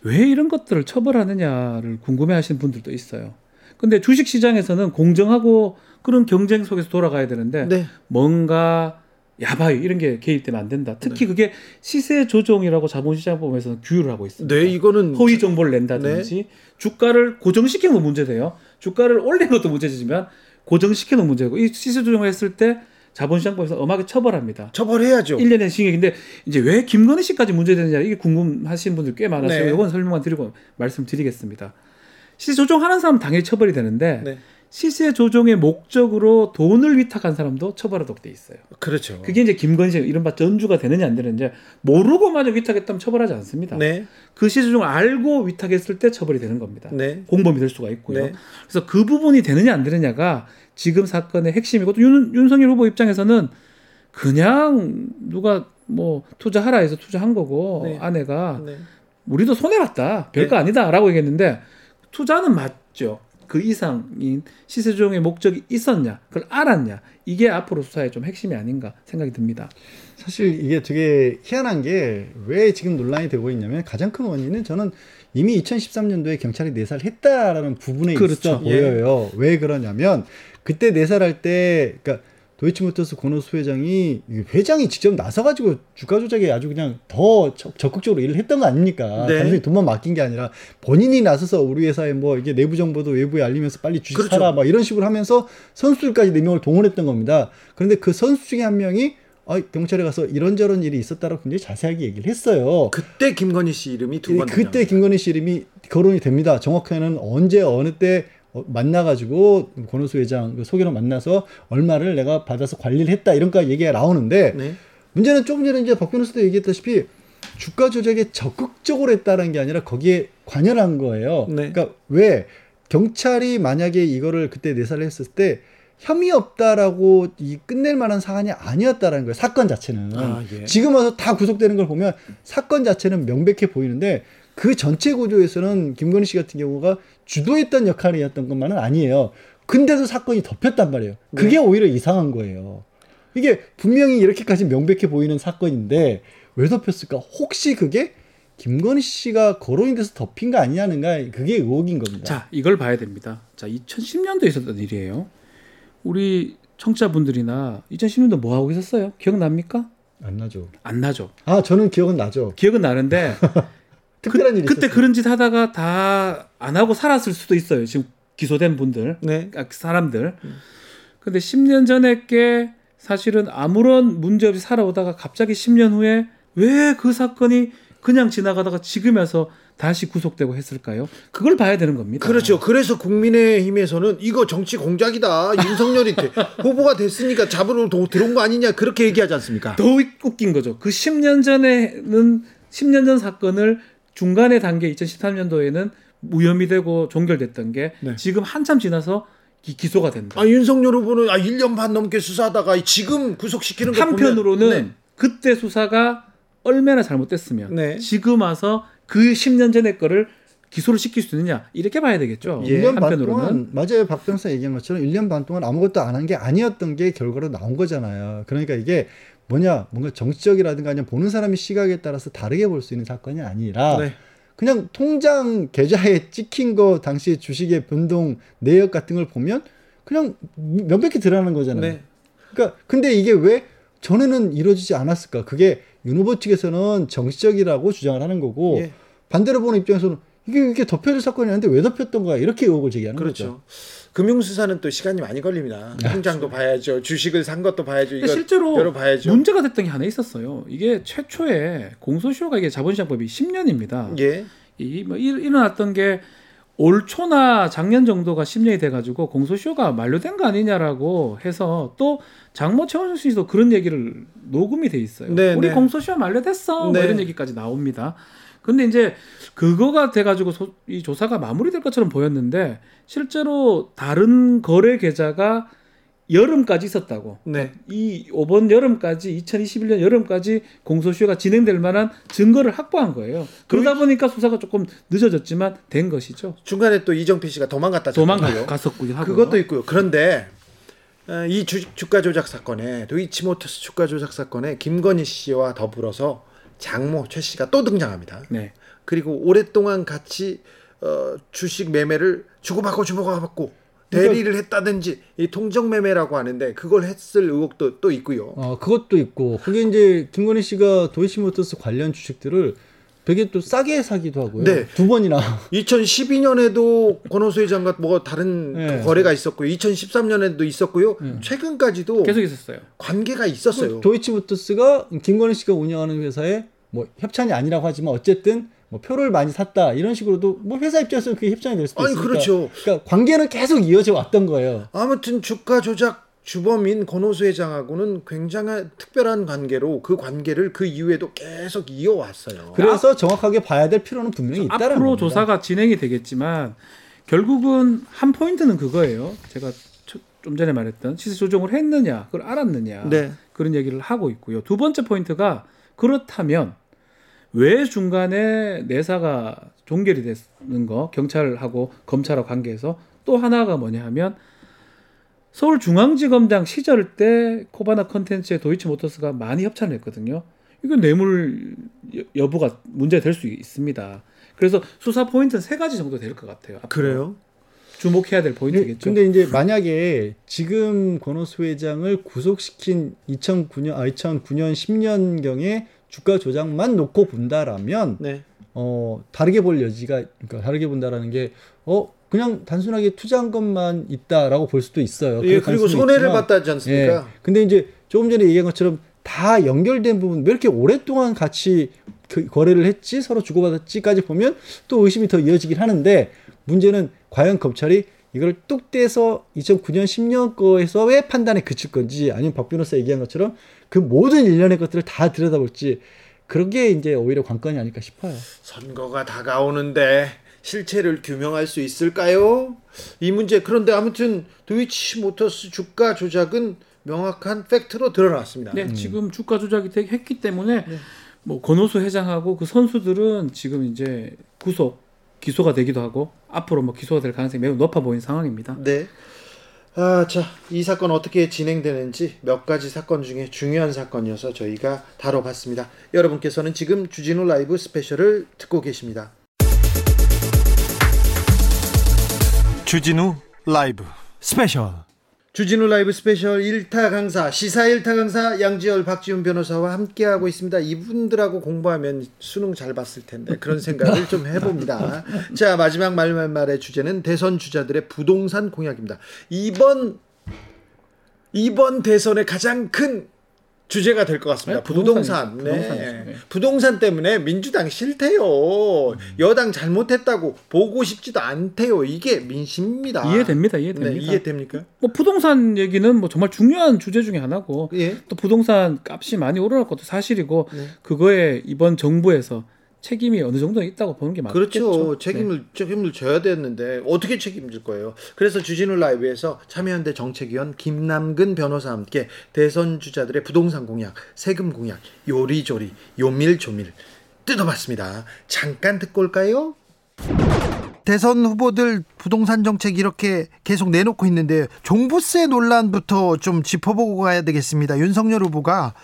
왜 이런 것들을 처벌하느냐를 궁금해하시는 분들도 있어요. 근데 주식 시장에서는 공정하고 그런 경쟁 속에서 돌아가야 되는데 네. 뭔가 야바이 이런 게 개입되면 안 된다. 특히 네. 그게 시세 조정이라고 자본시장법에서는 규율을 하고 있습니다. 네, 이거는 허위 정보를 낸다든지 네. 주가를 고정시키는 건 문제돼요. 주가를 올리는 것도 문제지만 고정시키는 문제고 이 시세 조정을 했을 때 자본시장법에서 엄하게 처벌합니다. 처벌해야죠. 1년의 징역인데 이제 왜 김건희 씨까지 문제되느냐 이게 궁금하신 분들 꽤 많아서 네. 이건 설명만 드리고 말씀드리겠습니다. 시세 조정하는 사람 당연히 처벌이 되는데 네. 시세 조정의 목적으로 돈을 위탁한 사람도 처벌하도록 돼 있어요. 그렇죠. 그게 이제 김건희 이른바 전주가 되느냐 안 되느냐 모르고마저 위탁했다면 처벌하지 않습니다. 네. 그 시세 조정을 알고 위탁했을 때 처벌이 되는 겁니다. 네. 공범이 될 수가 있고요. 네. 그래서 그 부분이 되느냐 안 되느냐가 지금 사건의 핵심이고 또 윤, 윤석열 후보 입장에서는 그냥 누가 뭐 투자하라 해서 투자한 거고 네. 아내가 네. 우리도 손해 봤다 별거 네. 아니다라고 얘기했는데 투자는 맞죠. 그 이상인 시세 조정의 목적이 있었냐, 그걸 알았냐, 이게 앞으로 수사의 좀 핵심이 아닌가 생각이 듭니다. 사실 이게 되게 희한한 게 왜 지금 논란이 되고 있냐면 가장 큰 원인은 저는 이미 2013년도에 경찰이 내사를 했다라는 부분에 그렇죠. 있어 보여요. 예. 왜 그러냐면 그때 내사할 때, 그러니까 도이치모터스 고노스 회장이 회장이 직접 나서가지고 주가 조작에 아주 그냥 더 적극적으로 일을 했던 거 아닙니까? 네. 단순히 돈만 맡긴 게 아니라 본인이 나서서 우리 회사에 뭐 이게 내부 정보도 외부에 알리면서 빨리 주식 그렇죠. 사라 막 이런 식으로 하면서 선수들까지 네 명을 동원했던 겁니다. 그런데 그 선수 중에 한 명이 아, 경찰에 가서 이런저런 일이 있었다라고 굉장히 자세하게 얘기를 했어요. 그때 김건희 씨 이름이 두 번 그때 김건희 씨 이름이 거론이 됩니다. 정확하게는 언제 어느 때 어, 만나가지고 권호수 회장 그 소개로 만나서 얼마를 내가 받아서 관리를 했다 이런까 얘기가 나오는데 네. 문제는 조금 전에 이제 박 변호사도 얘기했다시피 주가 조작에 적극적으로 했다는 게 아니라 거기에 관여한 거예요. 네. 그러니까 왜 경찰이 만약에 이거를 그때 내사를 했을 때 혐의 없다라고 이 끝낼 만한 사안이 아니었다라는 거예요. 사건 자체는. 아, 예. 지금 와서 다 구속되는 걸 보면 사건 자체는 명백해 보이는데 그 전체 구조에서는 김건희 씨 같은 경우가 주도했던 역할이었던 것만은 아니에요. 근데도 사건이 덮였단 말이에요. 그게 네. 오히려 이상한 거예요. 이게 분명히 이렇게까지 명백해 보이는 사건인데 왜 덮였을까? 혹시 그게 김건희 씨가 거론이 돼서 덮인 거 아니냐는가 그게 의혹인 겁니다. 자, 이걸 봐야 됩니다. 자, 2010년도에 있었던 일이에요. 우리 청취자분들이나 2010년도 뭐 하고 계셨어요? 기억납니까? 안 나죠. 안 나죠. 아, 저는 기억은 나죠. 기억은 나는데 특별한 그, 일이 그때 있었어요. 그런 짓 하다가 다 안 하고 살았을 수도 있어요. 지금 기소된 분들, 네. 아, 사람들. 음. 근데 10년 전에 게 사실은 아무런 문제 없이 살아오다가 갑자기 10년 후에 왜 그 사건이 그냥 지나가다가 지금에서 다시 구속되고 했을까요? 그걸 봐야 되는 겁니다. 그렇죠. 그래서 국민의힘에서는 이거 정치 공작이다. 윤석열이 후보가 됐으니까 잡으러 들어온 거 아니냐 그렇게 얘기하지 않습니까? 더 웃긴 거죠. 그 10년 전에는 10년 전 사건을 중간의 단계 2013년도에는 무혐의 되고 종결됐던 게 네. 지금 한참 지나서 기, 소가 된다. 아, 윤석열 후보는 아, 1년 반 넘게 수사하다가 지금 구속시키는 거 한편으로는 네. 그때 수사가 얼마나 잘못됐으면 네. 지금 와서 그 10년 전의 거를 기소를 시킬 수 있느냐 이렇게 봐야 되겠죠. 예. 1년 한편으로는 반 동안 맞아요. 박 변호사 얘기한 것처럼 1년 반 동안 아무것도 안 한 게 아니었던 게 결과로 나온 거잖아요. 그러니까 이게 뭐냐 뭔가 정치적이라든가 아니면 보는 사람의 시각에 따라서 다르게 볼 수 있는 사건이 아니라 네. 그냥 통장 계좌에 찍힌 거 당시 주식의 변동 내역 같은 걸 보면 그냥 명백히 드러나는 거잖아요. 네. 그러니까 근데 이게 왜 전에는 이루어지지 않았을까? 그게 윤 후보 측에서는 정치적이라고 주장을 하는 거고 예. 반대로 보는 입장에서는 이게 이게 덮여질 사건이 아닌데 왜 덮였던 거야? 이렇게 의혹을 제기하는 그렇죠. 거죠. 금융수사는 또 시간이 많이 걸립니다. 네. 통장도 봐야죠. 주식을 산 것도 봐야죠. 이거 실제로 열어봐야죠. 문제가 됐던 게 하나 있었어요. 이게 최초에 공소시효가 이게 자본시장법이 10년입니다. 예. 이뭐 일어났던 게 올 초나 작년 정도가 10년이 돼가지고 공소시효가 만료된 거 아니냐라고 해서 또 장모 최원순 씨도 그런 얘기를 녹음이 돼 있어요. 네, 우리 네. 공소시효 만료됐어. 뭐 네. 뭐 이런 얘기까지 나옵니다. 근데 이제 그거가 돼가지고 소, 이 조사가 마무리될 것처럼 보였는데 실제로 다른 거래 계좌가 여름까지 있었다고. 네. 이 이번 여름까지 2021년 여름까지 공소시효가 진행될 만한 증거를 확보한 거예요. 그러다 보니까 수사가 조금 늦어졌지만 된 것이죠. 중간에 또 이정필 씨가 도망갔다. 도망갔었고요. 그것도 있고요. 그런데 어, 이 주, 주가 조작 사건에 도이치모터스 주가 조작 사건에 김건희 씨와 더불어서 장모 최 씨가 또 등장합니다. 네. 그리고 오랫동안 같이 어, 주식 매매를 주고받고 주고받고 대리를 했다든지 이 통정 매매라고 하는데 그걸 했을 의혹도 또 있고요. 어, 그것도 있고 그게 이제 김건희 씨가 도이치모터스 관련 주식들을 되게 또 싸게 사기도 하고요. 네. 두 번이나. 2012년에도 권호수 회장과 뭐 다른 네. 거래가 있었고요. 2013년에도 있었고요. 네. 최근까지도 계속 있었어요. 관계가 있었어요. 도이치모터스가 김건희 씨가 운영하는 회사에 뭐 협찬이 아니라고 하지만 어쨌든 뭐 표를 많이 샀다 이런 식으로도 뭐 회사 입장에서 그게 협정이 될 수도 아니, 있으니까. 그렇죠. 그러니까 관계는 계속 이어져 왔던 거예요. 아무튼 주가 조작 주범인 권호수 회장하고는 굉장한 특별한 관계로 그 관계를 그 이후에도 계속 이어왔어요. 그래서 정확하게 봐야 될 필요는 분명히 있다는 앞으로 겁니다. 조사가 진행이 되겠지만 결국은 한 포인트는 그거예요. 제가 좀 전에 말했던 시세 조정을 했느냐, 그걸 알았느냐 네. 그런 얘기를 하고 있고요. 두 번째 포인트가 그렇다면 왜 중간에 내사가 종결이 되는 거 경찰하고 검찰하고 관계에서 또 하나가 뭐냐 하면 서울중앙지검장 시절 때 코바나 컨텐츠에 도이치모터스가 많이 협찬을 했거든요. 이건 뇌물 여부가 문제가 될수 있습니다. 그래서 수사 포인트는 세 가지 정도 될 것 같아요. 앞으로. 그래요? 주목해야 될 포인트겠죠. 근데 이제 만약에 지금 권오수 회장을 구속시킨 2009년 아 2009년 10년 경에 주가 조작만 놓고 본다라면 네. 어 다르게 볼 여지가 그러니까 다르게 본다라는 게 어 그냥 단순하게 투자한 것만 있다라고 볼 수도 있어요. 예, 그리고 손해를 봤다지 않습니까? 예, 근데 이제 조금 전에 얘기한 것처럼 다 연결된 부분 왜 이렇게 오랫동안 같이 그 거래를 했지 서로 주고받았지까지 보면 또 의심이 더 이어지긴 하는데 문제는 과연 검찰이 이걸 뚝 떼서 2009년 10년 거에서의 판단에 그칠 건지 아니면 박 변호사 얘기한 것처럼 그 모든 일련의 것들을 다 들여다볼지 그런 게 이제 오히려 관건이 아닐까 싶어요. 선거가 다가오는데 실체를 규명할 수 있을까요? 이 문제 그런데 아무튼 도이치 모터스 주가 조작은 명확한 팩트로 드러났습니다. 네, 음. 지금 주가 조작이 했기 때문에 네. 뭐 권호수 회장하고 그 선수들은 지금 이제 구속 기소가 되기도 하고 앞으로 뭐 기소가 될 가능성이 매우 높아 보이는 상황입니다. 네. 아, 자, 이 사건 어떻게 진행되는지 몇 가지 사건 중에 중요한 사건이어서 저희가 다뤄봤습니다. 여러분께서는 지금 주진우 라이브 스페셜을 듣고 계십니다. 주진우 라이브 스페셜 주진우 라이브 스페셜 1타 강사 시사 1타 강사 양지열 박지훈 변호사와 함께하고 있습니다. 이분들하고 공부하면 수능 잘 봤을 텐데 그런 생각을 좀 해봅니다. 자 마지막 말말말의 주제는 대선 주자들의 부동산 공약입니다. 이번 이번 대선의 가장 큰 주제가 될 것 같습니다. 네, 부동산. 부동산. 네. 네. 부동산 때문에 민주당 싫대요. 음. 여당 잘못했다고 보고 싶지도 않대요. 이게 민심입니다. 이해됩니다. 이해됩니다. 네, 이해됩니까? 뭐 부동산 얘기는 뭐 정말 중요한 주제 중에 하나고 예. 또 부동산 값이 많이 오르는 것도 사실이고 네. 그거에 이번 정부에서 책임이 어느 정도 있다고 보는 게 맞겠죠. 그렇죠. 책임을 네. 책임을 져야 되는데 어떻게 책임질 거예요? 그래서 주진우 라이브에서 참여연대 정책위원 김남근 변호사와 함께 대선 주자들의 부동산 공약, 세금 공약 요리조리 요밀조밀 뜯어봤습니다. 잠깐 듣고 올까요? 대선 후보들 부동산 정책 이렇게 계속 내놓고 있는데 종부세 논란부터 좀 짚어보고 가야 되겠습니다. 윤석열 후보가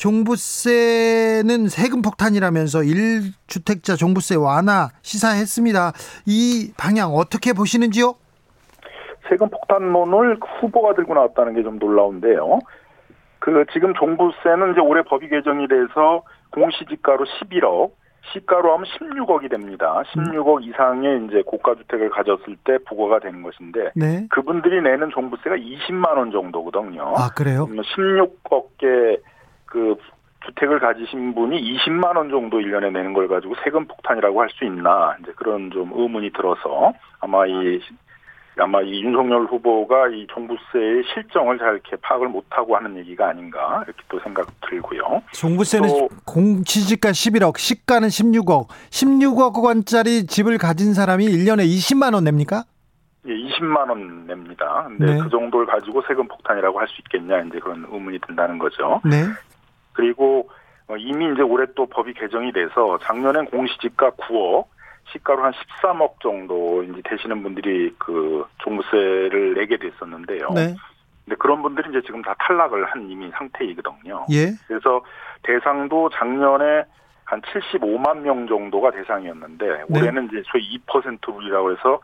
종부세는 세금 폭탄이라면서 1주택자 종부세 완화 시사했습니다. 이 방향 어떻게 보시는지요? 세금 폭탄론을 후보가 들고 나왔다는 게 좀 놀라운데요. 그 지금 종부세는 이제 올해 법이 개정이 돼서 공시지가로 11억, 시가로 하면 16억이 됩니다. 16억 이상의 이제 고가 주택을 가졌을 때 부과가 되는 것인데 네. 그분들이 내는 종부세가 20만 원 정도거든요. 아 그래요? 16억 개 그 주택을 가지신 분이 20만 원 정도 1년에 내는 걸 가지고 세금 폭탄이라고 할 수 있나 이제 그런 좀 의문이 들어서 아마 이 아마 이 윤석열 후보가 이 종부세의 실정을 잘 이렇게 파악을 못하고 하는 얘기가 아닌가 이렇게 또 생각 들고요. 종부세는 공시지가 11억, 시가는 16억, 16억 원짜리 집을 가진 사람이 1년에 20만 원 냅니까? 예, 20만 원 냅니다. 근데 네. 그 정도를 가지고 세금 폭탄이라고 할 수 있겠냐 이제 그런 의문이 든다는 거죠. 네. 그리고 어, 이미 이제 올해 또 법이 개정이 돼서 작년엔 공시지가 9억, 시가로 한 13억 정도 이제 되시는 분들이 그 종부세를 내게 됐었는데요. 네. 근데 그런 분들이 이제 지금 다 탈락을 한 이미 상태이거든요. 예. 그래서 대상도 작년에 한 75만 명 정도가 대상이었는데 네. 올해는 이제 소위 2%룰이라고 해서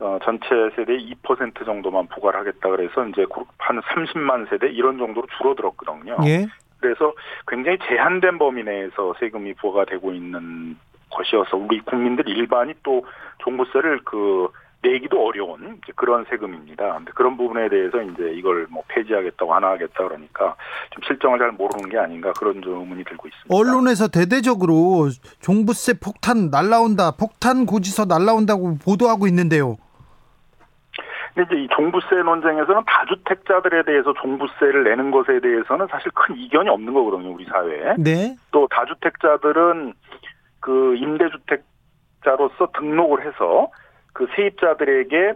어, 전체 세대의 2% 정도만 부과를 하겠다 그래서 이제 한 30만 세대 이런 정도로 줄어들었거든요. 예. 그래서 굉장히 제한된 범위 내에서 세금이 부과가 되고 있는 것이어서 우리 국민들 일반이 또 종부세를 그 내기도 어려운 그런 세금입니다. 근데 그런 부분에 대해서 이제 이걸 뭐 폐지하겠다, 완화하겠다 그러니까 좀 실정을 잘 모르는 게 아닌가 그런 좀 의문이 들고 있습니다. 언론에서 대대적으로 종부세 폭탄 날라온다, 폭탄 고지서 날라온다고 보도하고 있는데요. 근데 이제 이 종부세 논쟁에서는 다주택자들에 대해서 종부세를 내는 것에 대해서는 사실 큰 이견이 없는 거거든요, 우리 사회에. 네. 또 다주택자들은 그 임대주택자로서 등록을 해서 그 세입자들에게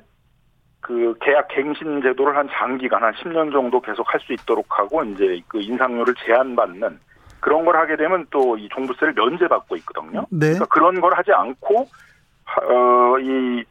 그 계약 갱신 제도를 한 장기간 한 10년 정도 계속 할 수 있도록 하고 이제 그 인상률을 제한받는 그런 걸 하게 되면 또 이 종부세를 면제받고 있거든요. 네. 그러니까 그런 걸 하지 않고 어 이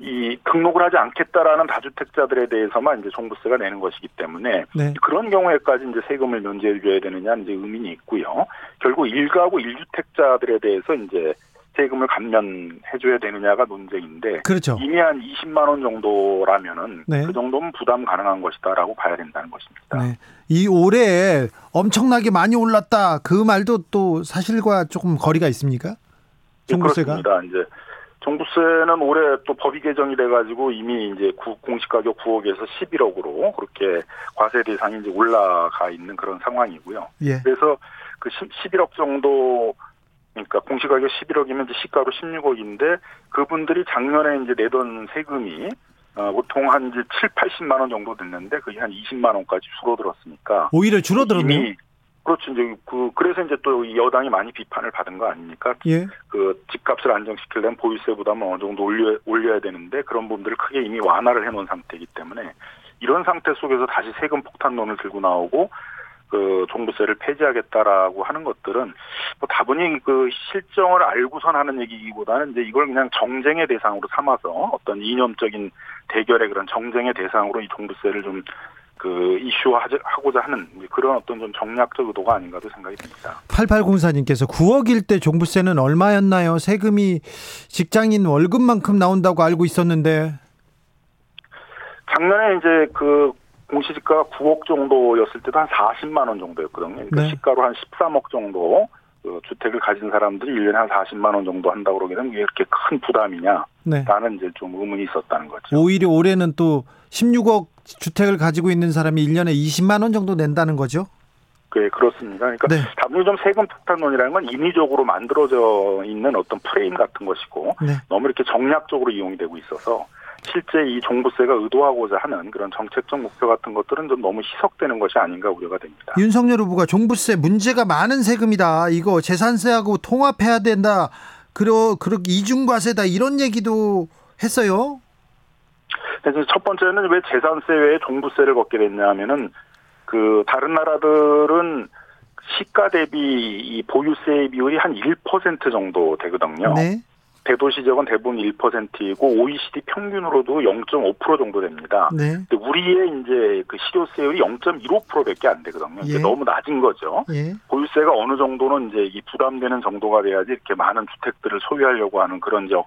이 등록을 하지 않겠다라는 다주택자들에 대해서만 이제 종부세가 내는 것이기 때문에 네. 그런 경우에까지 이제 세금을 면제해 줘야 되느냐 이제 의문이 있고요. 결국 일가구 일주택자들에 대해서 이제 세금을 감면해 줘야 되느냐가 논쟁인데 그렇죠. 이미 한 20만 원 정도라면은 네. 그 정도면 부담 가능한 것이다라고 봐야 된다는 것입니다. 네. 이 올해 엄청나게 많이 올랐다 그 말도 또 사실과 조금 거리가 있습니까? 종부세가 네, 그렇습니다. 이제 종부세는 올해 또 법이 개정이 돼가지고 이미 이제 공시가격 9억에서 11억으로 그렇게 과세 대상이 이제 올라가 있는 그런 상황이고요. 예. 그래서 그 11억 정도 그러니까 공시가격 11억이면 이제 시가로 16억인데 그분들이 작년에 이제 내던 세금이 어, 보통 한 이제 7, 80만 원 정도 됐는데 그게 한 20만 원까지 줄어들었으니까 오히려 줄어들었네요. 이미 그렇죠. 이제 그 그래서 이제 또 여당이 많이 비판을 받은 거 아닙니까? 예. 그 집값을 안정시키려면 보유세 부담을 어느 정도 올려 올려야 되는데 그런 부분들을 크게 이미 완화를 해놓은 상태이기 때문에 이런 상태 속에서 다시 세금 폭탄론을 들고 나오고 그 종부세를 폐지하겠다라고 하는 것들은 뭐 다분히 그 실정을 알고선 하는 얘기보다는 이제 이걸 그냥 정쟁의 대상으로 삼아서 어떤 이념적인 대결의 그런 정쟁의 대상으로 이 종부세를 좀 그 이슈화하고자 하는 그런 어떤 좀 정략적 의도가 아닌가도 생각이 듭니다. 8804님께서 9억일 때 종부세는 얼마였나요? 세금이 직장인 월급만큼 나온다고 알고 있었는데. 작년에 이제 그 공시지가가 9억 정도였을 때도 한 40만 원 정도였거든요. 그러니까 네. 시가로 한 13억 정도 그 주택을 가진 사람들이 1년에 한 40만 원 정도 한다고 그러게 되면 왜 이렇게 큰 부담이냐? 네. 라는 이제 좀 의문이 있었다는 거죠. 오히려 올해는 또 16억 주택을 가지고 있는 사람이 1년에 20만 원 정도 낸다는 거죠? 네, 그렇습니다. 그러니까 네. 좀 세금 폭탄론이라는 건 인위적으로 만들어져 있는 어떤 프레임 같은 것이고 네. 너무 이렇게 정략적으로 이용이 되고 있어서 실제 이 종부세가 의도하고자 하는 그런 정책적 목표 같은 것들은 좀 너무 희석되는 것이 아닌가 우려가 됩니다. 윤석열 후보가 종부세 문제가 많은 세금이다. 이거 재산세하고 통합해야 된다. 그러 그렇 이중과세다 이런 얘기도 했어요. 첫 번째는 왜 재산세 외에 종부세를 걷게 됐냐면은 그 다른 나라들은 시가 대비 이 보유세 비율이 한 1% 정도 되거든요. 네. 대도시 지역은 대부분 1%이고 OECD 평균으로도 0.5% 정도 됩니다. 네. 근데 우리의 이제 그 실효세율이 0.15%밖에 안 되거든요. 예. 너무 낮은 거죠. 예. 보유세가 어느 정도는 이제 이 부담되는 정도가 돼야지 이렇게 많은 주택들을 소유하려고 하는 그런 저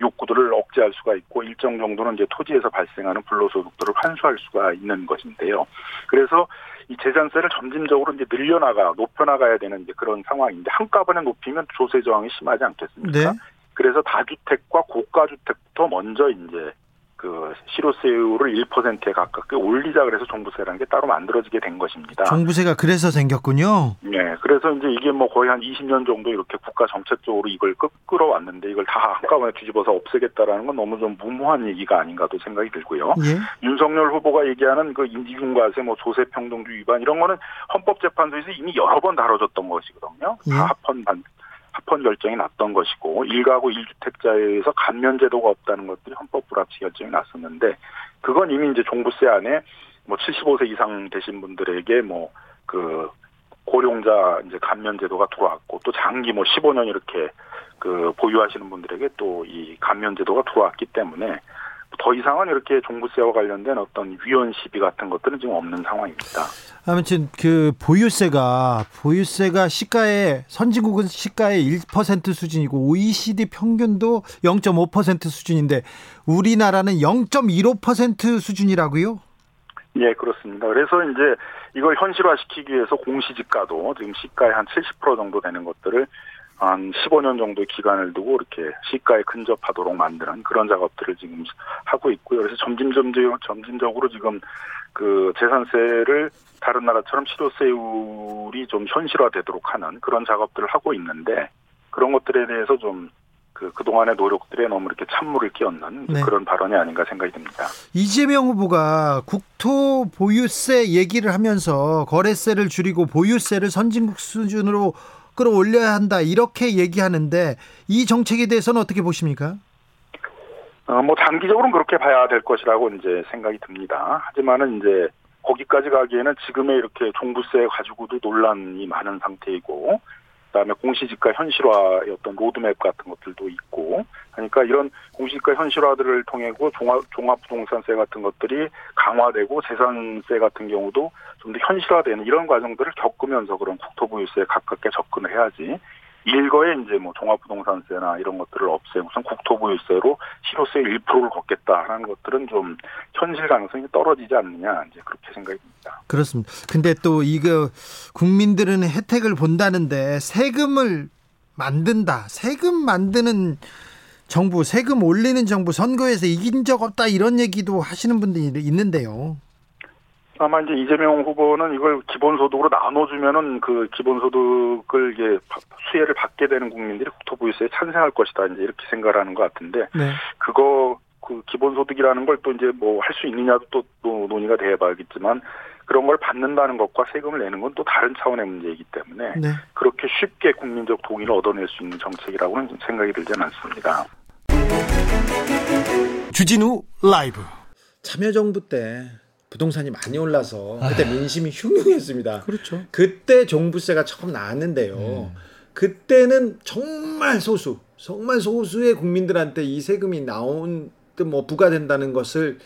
욕구들을 억제할 수가 있고 일정 정도는 이제 토지에서 발생하는 불로소득들을 환수할 수가 있는 것인데요. 그래서 이 재산세를 점진적으로 이제 늘려나가 높여나가야 되는 이제 그런 상황인데 한꺼번에 높이면 조세 저항이 심하지 않겠습니까? 네. 그래서 다주택과 고가주택부터 먼저 이제 그 실효세율을 1%에 가깝게 올리자 그래서 종부세라는 게 따로 만들어지게 된 것입니다. 종부세가 그래서 생겼군요. 네, 그래서 이제 이게 뭐 거의 한 20년 정도 이렇게 국가 정책적으로 이걸 끌, 끌어왔는데 이걸 다 한꺼번에 뒤집어서 없애겠다라는 건 너무 좀 무모한 얘기가 아닌가도 생각이 들고요. 예. 윤석열 후보가 얘기하는 그 인지중과세, 뭐 조세평등주 위반 이런 거는 헌법재판소에서 이미 여러 번 다뤄졌던 것이거든요. 예. 다 합헌 반 합헌 결정이 났던 것이고 일가구 일주택자에서 감면 제도가 없다는 것들이 헌법 불합치 결정이 났었는데 그건 이미 이제 종부세 안에 뭐 75세 이상 되신 분들에게 뭐 그 고령자 이제 감면 제도가 들어왔고 또 장기 뭐 15년 이렇게 그 보유하시는 분들에게 또 이 감면 제도가 들어왔기 때문에 더 이상은 이렇게 종부세와 관련된 어떤 위헌 시비 같은 것들은 지금 없는 상황입니다. 아무튼 그 보유세가 보유세가 시가의 선진국은 시가의 1% 수준이고 OECD 평균도 0.5% 수준인데 우리나라는 0.15% 수준이라고요? 예, 그렇습니다. 그래서 이제 이걸 현실화시키기 위해서 공시지가도 지금 시가의 한 70% 정도 되는 것들을 한 15년 정도 기간을 두고 이렇게 시가에 근접하도록 만드는 그런 작업들을 지금 하고 있고요. 그래서 점진점진 점진적으로 지금 그 재산세를 다른 나라처럼 실효세율이 좀 현실화되도록 하는 그런 작업들을 하고 있는데 그런 것들에 대해서 좀 그, 그동안의 노력들에 너무 이렇게 찬물을 끼얹는 네. 그런 발언이 아닌가 생각이 듭니다. 이재명 후보가 국토 보유세 얘기를 하면서 거래세를 줄이고 보유세를 선진국 수준으로 끌어올려야 한다 이렇게 얘기하는데 이 정책에 대해서는 어떻게 보십니까? 어, 뭐 단기적으로는 그렇게 봐야 될 것이라고 이제 생각이 듭니다. 하지만은 이제 거기까지 가기에는 지금의 이렇게 종부세 가지고도 논란이 많은 상태이고 그다음에 공시지가 현실화의 어떤 로드맵 같은 것들도 있고 그러니까 이런 공시지가 현실화들을 통해고 종합 종합부동산세 같은 것들이 강화되고 재산세 같은 경우도 좀 더 현실화되는 이런 과정들을 겪으면서 그런 국토부유세에 가깝게 접근을 해야지 일거에 이제 뭐 종합부동산세나 이런 것들을 없애고 우선 국토부유세로 실효세 1%를 걷겠다라는 것들은 좀 현실 가능성이 떨어지지 않느냐 이제 그렇게 생각이 듭니다. 그렇습니다. 근데 또 이거 국민들은 혜택을 본다는데 세금을 만든다. 세금 만드는 정부, 세금 올리는 정부 선거에서 이긴 적 없다 이런 얘기도 하시는 분들이 있는데요. 아마 이제 이재명 후보는 이걸 기본소득으로 나눠주면은 그 기본소득을 이게 수혜를 받게 되는 국민들이 국토부유세에 찬성할 것이다 이제 이렇게 생각을 하는 것 같은데 네. 그거 그 기본소득이라는 걸 또 이제 뭐 할 수 있느냐도 또, 또 논의가 돼봐야겠지만 그런 걸 받는다는 것과 세금을 내는 건 또 다른 차원의 문제이기 때문에 네. 그렇게 쉽게 국민적 동의를 얻어낼 수 있는 정책이라고는 생각이 들지는 않습니다. 주진우 라이브 참여정부 때 부동산이 많이 올라서 그때 아. 민심이 흉흉했습니다. 그렇죠. 그때 종부세가 처음 나왔는데요. 음. 그때는 정말 소수, 정말 소수의 국민들한테 이 세금이 나온 뭐 부과된다는 것을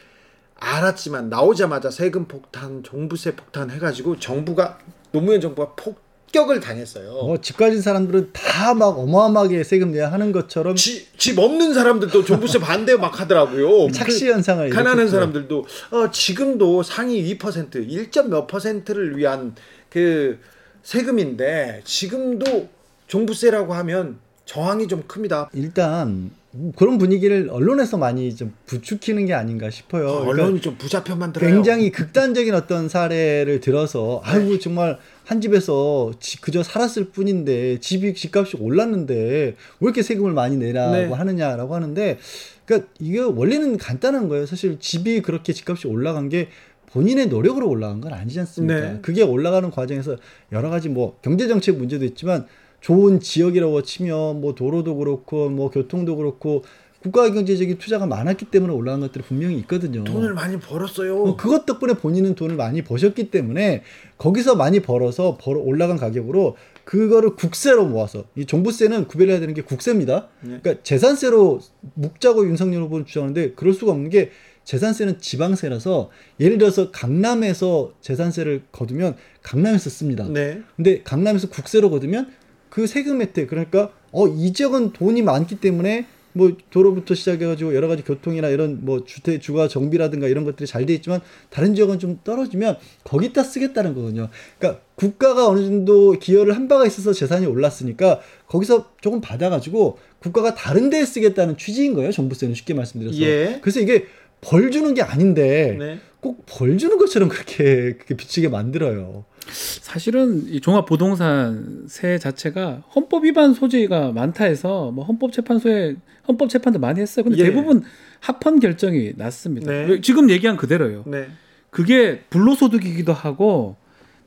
알았지만 나오자마자 세금 폭탄, 종부세 폭탄 해가지고 정부가 노무현 정부가 폭 폭격을 당했어요. 어, 집 가진 사람들은 다 막 어마어마하게 세금 내야 하는 것처럼 집, 집 없는 사람들도 종부세 반대 막 하더라고요. 착시 현상을 가난한 사람들도 어, 지금도 상위 2% 1점 몇 퍼센트를 위한 그 세금인데 지금도 종부세라고 하면 저항이 좀 큽니다. 일단 그런 분위기를 언론에서 많이 좀 부추기는 게 아닌가 싶어요. 어, 언론이 그러니까 좀 부자편 만 들어요. 굉장히 극단적인 어떤 사례를 들어서 네. 아이고 정말 한 집에서 지, 그저 살았을 뿐인데 집이 집값이 올랐는데 왜 이렇게 세금을 많이 내라고 네. 하느냐라고 하는데 그러니까 이게 원리는 간단한 거예요. 사실 집이 그렇게 집값이 올라간 게 본인의 노력으로 올라간 건 아니지 않습니까? 네. 그게 올라가는 과정에서 여러 가지 뭐 경제 정책 문제도 있지만 좋은 지역이라고 치면 뭐 도로도 그렇고 뭐 교통도 그렇고 국가 경제적인 투자가 많았기 때문에 올라간 것들이 분명히 있거든요. 돈을 많이 벌었어요. 어, 그것 덕분에 본인은 돈을 많이 버셨기 때문에 거기서 많이 벌어서 벌어 올라간 가격으로 그거를 국세로 모아서 이 종부세는 구별해야 되는 게 국세입니다. 네. 그러니까 재산세로 묵자고 윤석열 후보는 주장하는데 그럴 수가 없는 게 재산세는 지방세라서 예를 들어서 강남에서 재산세를 거두면 강남에서 씁니다. 네. 근데 강남에서 국세로 거두면 그 세금 혜택 그러니까 어이 지역은 돈이 많기 때문에 뭐 도로부터 시작해가지고 여러 가지 교통이나 이런 뭐 주택 주거 정비라든가 이런 것들이 잘 돼 있지만 다른 지역은 좀 떨어지면 거기다 쓰겠다는 거거든요. 그러니까 국가가 어느 정도 기여를 한 바가 있어서 재산이 올랐으니까 거기서 조금 받아가지고 국가가 다른 데에 쓰겠다는 취지인 거예요. 정부세는 쉽게 말씀드려서. 예. 그래서 이게 벌 주는 게 아닌데 네. 꼭벌 주는 것처럼 그렇게, 그렇게 비치게 만들어요. 사실은 이 종합부동산 세 자체가 헌법 위반 소지가 많다 해서 뭐 헌법재판소에 헌법재판도 많이 했어요. 근데 예. 대부분 합헌 결정이 났습니다. 네. 지금 얘기한 그대로요. 네. 그게 불로소득이기도 하고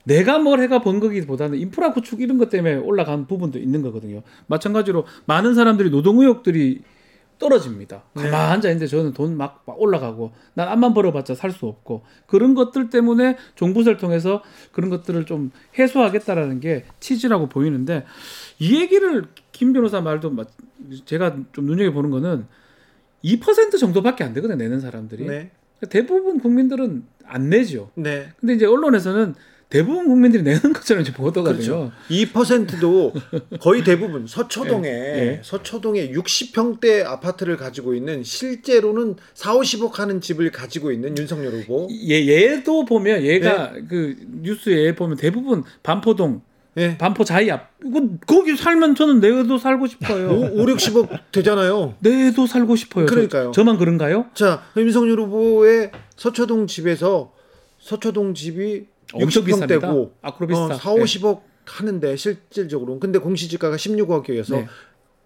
내가 뭘 해가 번 거기보다는 인프라 구축 이런 것 때문에 올라간 부분도 있는 거거든요. 마찬가지로 많은 사람들이 노동 의혹들이 떨어집니다. 네. 가만 앉아 있는데 저는 돈 막 올라가고 난 암만 벌어봤자 살 수 없고 그런 것들 때문에 종부세를 통해서 그런 것들을 좀 해소하겠다라는 게 취지라고 보이는데 이 얘기를 김 변호사 말도 제가 좀 눈여겨 보는 거는 2% 정도밖에 안 되거든요 내는 사람들이 네. 대부분 국민들은 안 내죠. 네. 근데 이제 언론에서는 대부분 국민들이 내는 것처럼 이제 보도가 그렇죠. 돼요. 2%도 거의 대부분 서초동에 네. 네. 서초동에 60평대 아파트를 가지고 있는 실제로는 4, 50억 하는 집을 가지고 있는 윤석열 후보. 얘 얘도 보면 얘가 네. 그 뉴스에 보면 대부분 반포동 네. 반포 자이 앞. 거기 살면 저는 내도 살고 싶어요. 5, 60억 되잖아요. 내도 살고 싶어요. 그러니까요. 저, 만 그런가요? 자, 윤석열 후보의 서초동 집에서 서초동 집이 60평대고 어, 4, 50억 하는데 실질적으로 근데 공시지가가 16억이어서 네.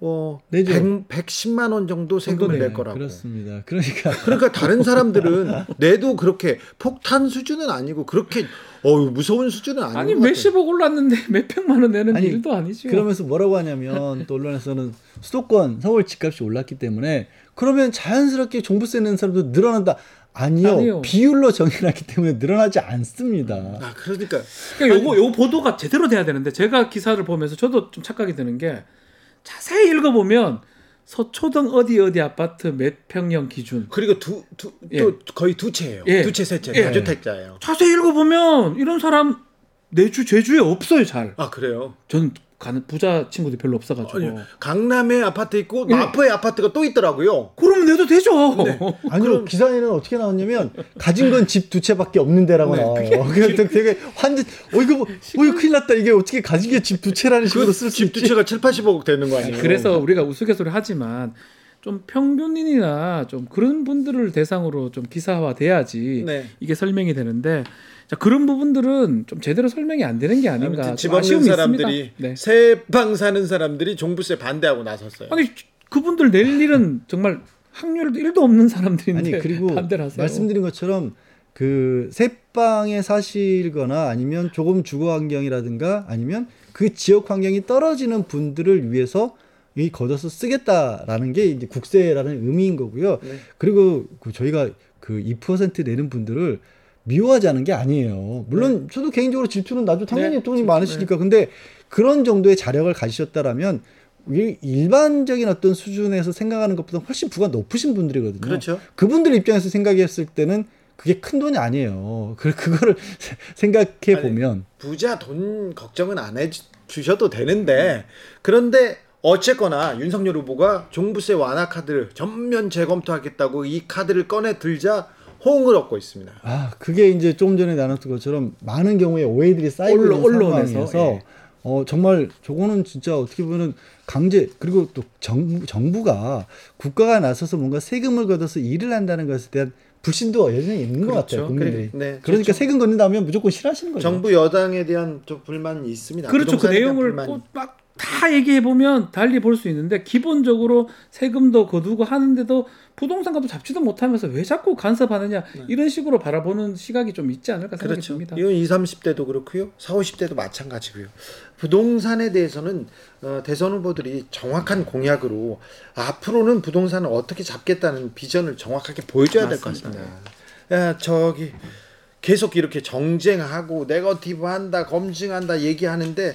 어, 네 100, 110만 원 정도 세금을 낼 거라고. 그렇습니다. 그러니까 그러니까 다른 사람들은 내도 그렇게 폭탄 수준은 아니고 그렇게 어 무서운 수준은 아니고 아니 몇십억 올랐는데 몇백만 원 내는 아니, 일도 아니죠. 그러면서 뭐라고 하냐면 또 언론에서는 수도권 서울 집값이 올랐기 때문에 그러면 자연스럽게 종부세 내는 사람도 늘어난다. 아니요, 아니요. 비율로 정해놨기 때문에 늘어나지 않습니다. 아 그러니까 그러니까 요거 요 보도가 제대로 돼야 되는데 제가 기사를 보면서 저도 좀 착각이 드는 게 자세히 읽어보면 서초동 어디 어디 아파트 몇 평형 기준 그리고 두, 두, 예. 또 거의 두 채예요. 예. 두 채 세 채 예. 다주택자예요. 자세히 읽어보면 이런 사람 내주 제주에 없어요 잘. 아 그래요? 전 가는 부자 친구들 별로 없어가지고 아니, 강남에 아파트 있고 네. 마포에 아파트가 또 있더라고요. 그러면 내도 되죠. 네. 아니요 그럼... 기사에는 어떻게 나왔냐면 가진 건 집 두 채밖에 없는 데라고 네. 나와요. 그게 되게 환지. 어 이거 뭐, 어 이거 큰일 났다. 이게 어떻게 가진 게 집 두 채라는 식으로 쓸 수 있지? 집 두 채가 7, 80억 되는 거 아니에요? 그래서 우리가 우스갯소리 하지만 좀 평균인이나 좀 그런 분들을 대상으로 좀 기사화 돼야지 네. 이게 설명이 되는데 자, 그런 부분들은 좀 제대로 설명이 안 되는 게 아닌가. 집 없는 사람들이 네. 새방 사는 사람들이 종부세 반대하고 나섰어요. 아니 그분들 낼 일은 정말 확률 1도 없는 사람들인데 아니 그리고 반대를 하세요. 말씀드린 것처럼 그 새방에 사실거나 아니면 조금 주거 환경이라든가 아니면 그 지역 환경이 떨어지는 분들을 위해서 이 걷어서 쓰겠다라는 게 이제 국세라는 의미인 거고요. 네. 그리고 그 저희가 그 2% 내는 분들을 미워하지 않은 게 아니에요. 물론 네. 저도 개인적으로 질투는 나도 당연히 네, 돈이 많으시니까. 네. 근데 그런 정도의 자력을 가지셨다라면 일반적인 어떤 수준에서 생각하는 것보다 훨씬 부가 높으신 분들이거든요. 그렇죠. 그분들 입장에서 생각했을 때는 그게 큰 돈이 아니에요. 그 그거를 생각해 보면 부자 돈 걱정은 안 해 주셔도 되는데 그런데 어쨌거나 윤석열 후보가 종부세 완화 카드를 전면 재검토하겠다고 이 카드를 꺼내 들자 호응을 얻고 있습니다. 아, 그게 이제 조금 전에 나눴던 것처럼 많은 경우에 오해들이 쌓이고 있는 상황에서 예. 어, 정말 저거는 진짜 어떻게 보면 강제 그리고 또 정, 정부가 국가가 나서서 뭔가 세금을 걷어서 일을 한다는 것에 대한 불신도 여전히 있는 그렇죠. 것 같아요 국민들이. 네, 그러니까 그렇죠. 세금 걷는다면 무조건 싫어하시는 거죠. 정부 여당에 대한 좀 불만이 있습니다. 그렇죠. 그 내용을 꼭막 다 얘기해 보면 달리 볼 수 있는데 기본적으로 세금도 거두고 하는데도 부동산 값도 잡지도 못하면서 왜 자꾸 간섭하느냐 네. 이런 식으로 바라보는 시각이 좀 있지 않을까 생각이 그렇죠. 듭니다. 이건 20, 30대도 그렇고요. 40, 50대도 마찬가지고요. 부동산에 대해서는 어, 대선 후보들이 정확한 공약으로 앞으로는 부동산을 어떻게 잡겠다는 비전을 정확하게 보여줘야 될 것 같습니다. 야, 저기 계속 이렇게 정쟁하고 네거티브 한다, 검증한다 얘기하는데 아,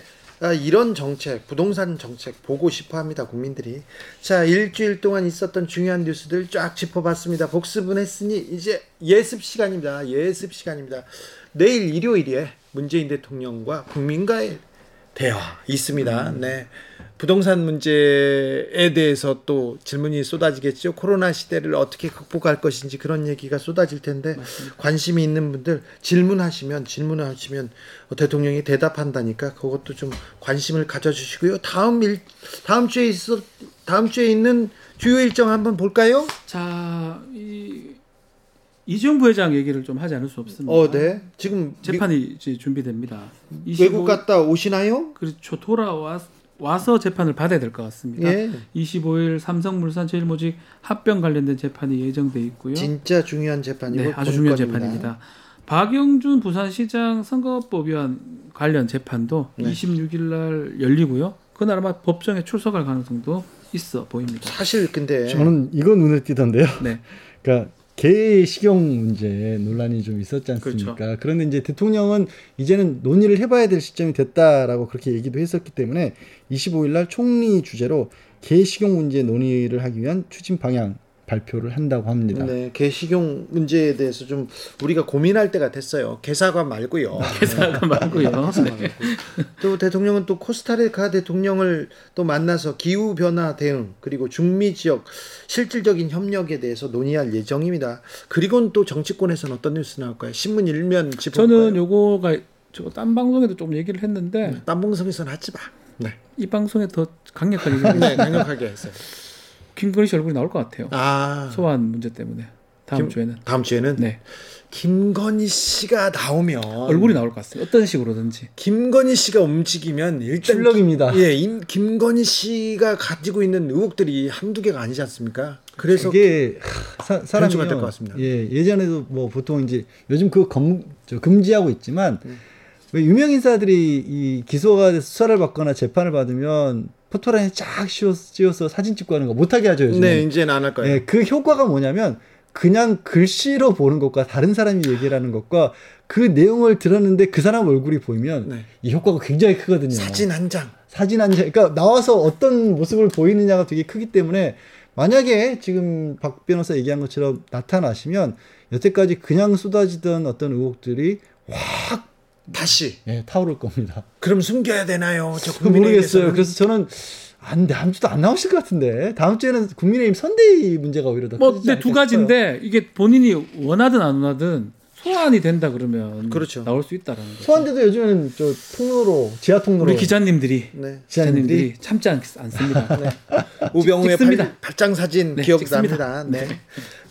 이런 정책, 부동산 정책 보고 싶어 합니다, 국민들이. 자, 일주일 동안 있었던 중요한 뉴스들 쫙 짚어봤습니다. 복습은 했으니 이제 예습 시간입니다. 예습 시간입니다. 내일 일요일에 문재인 대통령과 국민과의 대화 있습니다. 음. 네. 부동산 문제에 대해서 또 질문이 쏟아지겠죠. 코로나 시대를 어떻게 극복할 것인지 그런 얘기가 쏟아질 텐데 맞습니다. 관심이 있는 분들 질문하시면 질문하시면 대통령이 대답한다니까 그것도 좀 관심을 가져주시고요. 다음 일 다음 주에 있어 다음 주에 있는 주요 일정 한번 볼까요? 자, 이 이재용 부회장 얘기를 좀 하지 않을 수 없습니다. 어, 네. 지금 재판이 미... 이제 준비됩니다. 외국 갔다 오시나요? 그렇죠. 돌아와 와서 재판을 받아야 될 것 같습니다. 예. 25일 삼성물산 제일모직 합병 관련된 재판이 예정돼 있고요. 진짜 중요한 재판이고 네, 아주 중요한 겁니다. 재판입니다. 박영준 부산시장 선거법 위원 관련 재판도 네. 26일 날 열리고요. 그날 아마 법정에 출석할 가능성도 있어 보입니다. 사실 근데 저는 이거 눈에 띄던데요. 네. 그러니까 개 식용 문제 논란이 좀 있었지 않습니까? 그렇죠. 그런데 이제 대통령은 이제는 논의를 해봐야 될 시점이 됐다라고 그렇게 얘기도 했었기 때문에 25일 날 총리 주재로 개 식용 문제 논의를 하기 위한 추진 방향 발표를 한다고 합니다. 네, 개식용 문제에 대해서 좀 우리가 고민할 때가 됐어요. 개사관 말고요. 개사관 말고요. 네. 또 대통령은 또 코스타리카 대통령을 또 만나서 기후 변화 대응 그리고 중미 지역 실질적인 협력에 대해서 논의할 예정입니다. 그리고는 또 정치권에서는 어떤 뉴스 나올까요? 신문 일면 짚어 저는 요거가 저딴 방송에도 좀 얘기를 했는데 네, 딴 방송에서는 하지 마. 네. 이 방송에 더 강력하게 네, 강력하게 했어요. 김건희 씨 얼굴이 나올 것 같아요. 아. 소환 문제 때문에 다음 김, 주에는. 다음 주에는. 네. 김건희 씨가 나오면 얼굴이 나올 것 같아요. 어떤 식으로든지. 김건희 씨가 움직이면 일단 출력입니다. 예, 김건희 씨가 가지고 있는 의혹들이 한두 개가 아니지 않습니까? 그래서 이게 사, 사람이 될것 같습니다. 예, 예전에도 뭐 보통 이제 요즘 그 검, 금지하고 있지만 음. 왜 유명 인사들이 이 기소가 돼서 수사를 받거나 재판을 받으면 포토라인 쫙 씌워서 사진 찍고 하는 거 못하게 하죠 요즘. 네, 이제는 안 할 거예요. 예, 그 효과가 뭐냐면 그냥 글씨로 보는 것과 다른 사람이 얘기하는 것과 그 내용을 들었는데 그 사람 얼굴이 보이면 네. 이 효과가 굉장히 크거든요. 사진 한 장. 사진 한 장. 그러니까 나와서 어떤 모습을 보이느냐가 되게 크기 때문에 만약에 지금 박 변호사 얘기한 것처럼 나타나시면 여태까지 그냥 쏟아지던 어떤 의혹들이 확 다시 예, 타오를 겁니다. 그럼 숨겨야 되나요? 저 모르겠어요. 그래서 저는 안 다음 주도 안 나오실 것 같은데 다음 주에는 국민의힘 선대위 문제가 오히려 더 뭐, 근데 두 가지인데 이게 본인이 원하든 안 원하든 소환이 된다 그러면 그렇죠. 나올 수 있다라는 거죠. 소환돼도 요즘은 저 통로로 지하 통로로 우리 기자님들이 네. 기자님들이 참지 않, 습니다 네. 우병우의 발, 발장 사진 네, 기억납니다. 네.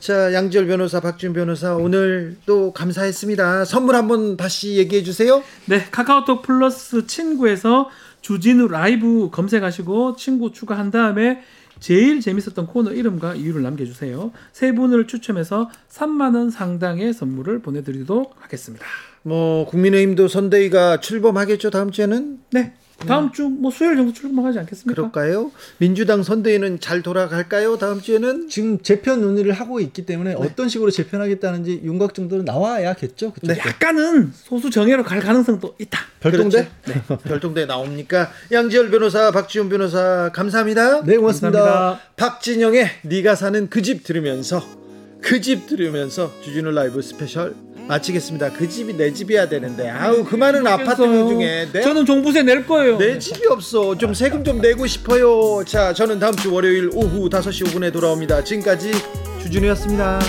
네. 자 양지열 변호사, 박준 변호사 오늘 또 감사했습니다. 선물 한번 다시 얘기해 주세요. 네 카카오톡 플러스 친구에서 주진우 라이브 검색하시고 친구 추가한 다음에 제일 재밌었던 코너 이름과 이유를 남겨주세요. 세 분을 추첨해서 3만 원 상당의 선물을 보내드리도록 하겠습니다. 뭐 국민의힘도 선대위가 출범하겠죠 다음 주에는? 네. 다음 주 뭐 수요일 정도 출범하지 않겠습니까? 그럴까요? 민주당 선대위는 잘 돌아갈까요? 다음 주에는 지금 재편 논의를 하고 있기 때문에 네. 어떤 식으로 재편하겠다는지 윤곽 정도는 나와야겠죠. 네. 약간은 소수 정예로 갈 가능성도 있다. 별동대? 그렇죠? 네. 별동대 나옵니까? 양지열 변호사, 박지훈 변호사 감사합니다. 네, 고맙습니다. 감사합니다. 박진영의 네가 사는 그 집 들으면서 그 집 들으면서 주진우 라이브 스페셜 마치겠습니다. 그 집이 내 집이어야 되는데 아우 그 많은 아파트명 중에 내, 저는 종부세 낼 거예요. 내 집이 없어. 좀 세금 좀 내고 싶어요. 자, 저는 다음 주 월요일 오후 5시 5분에 돌아옵니다. 지금까지 주진우였습니다.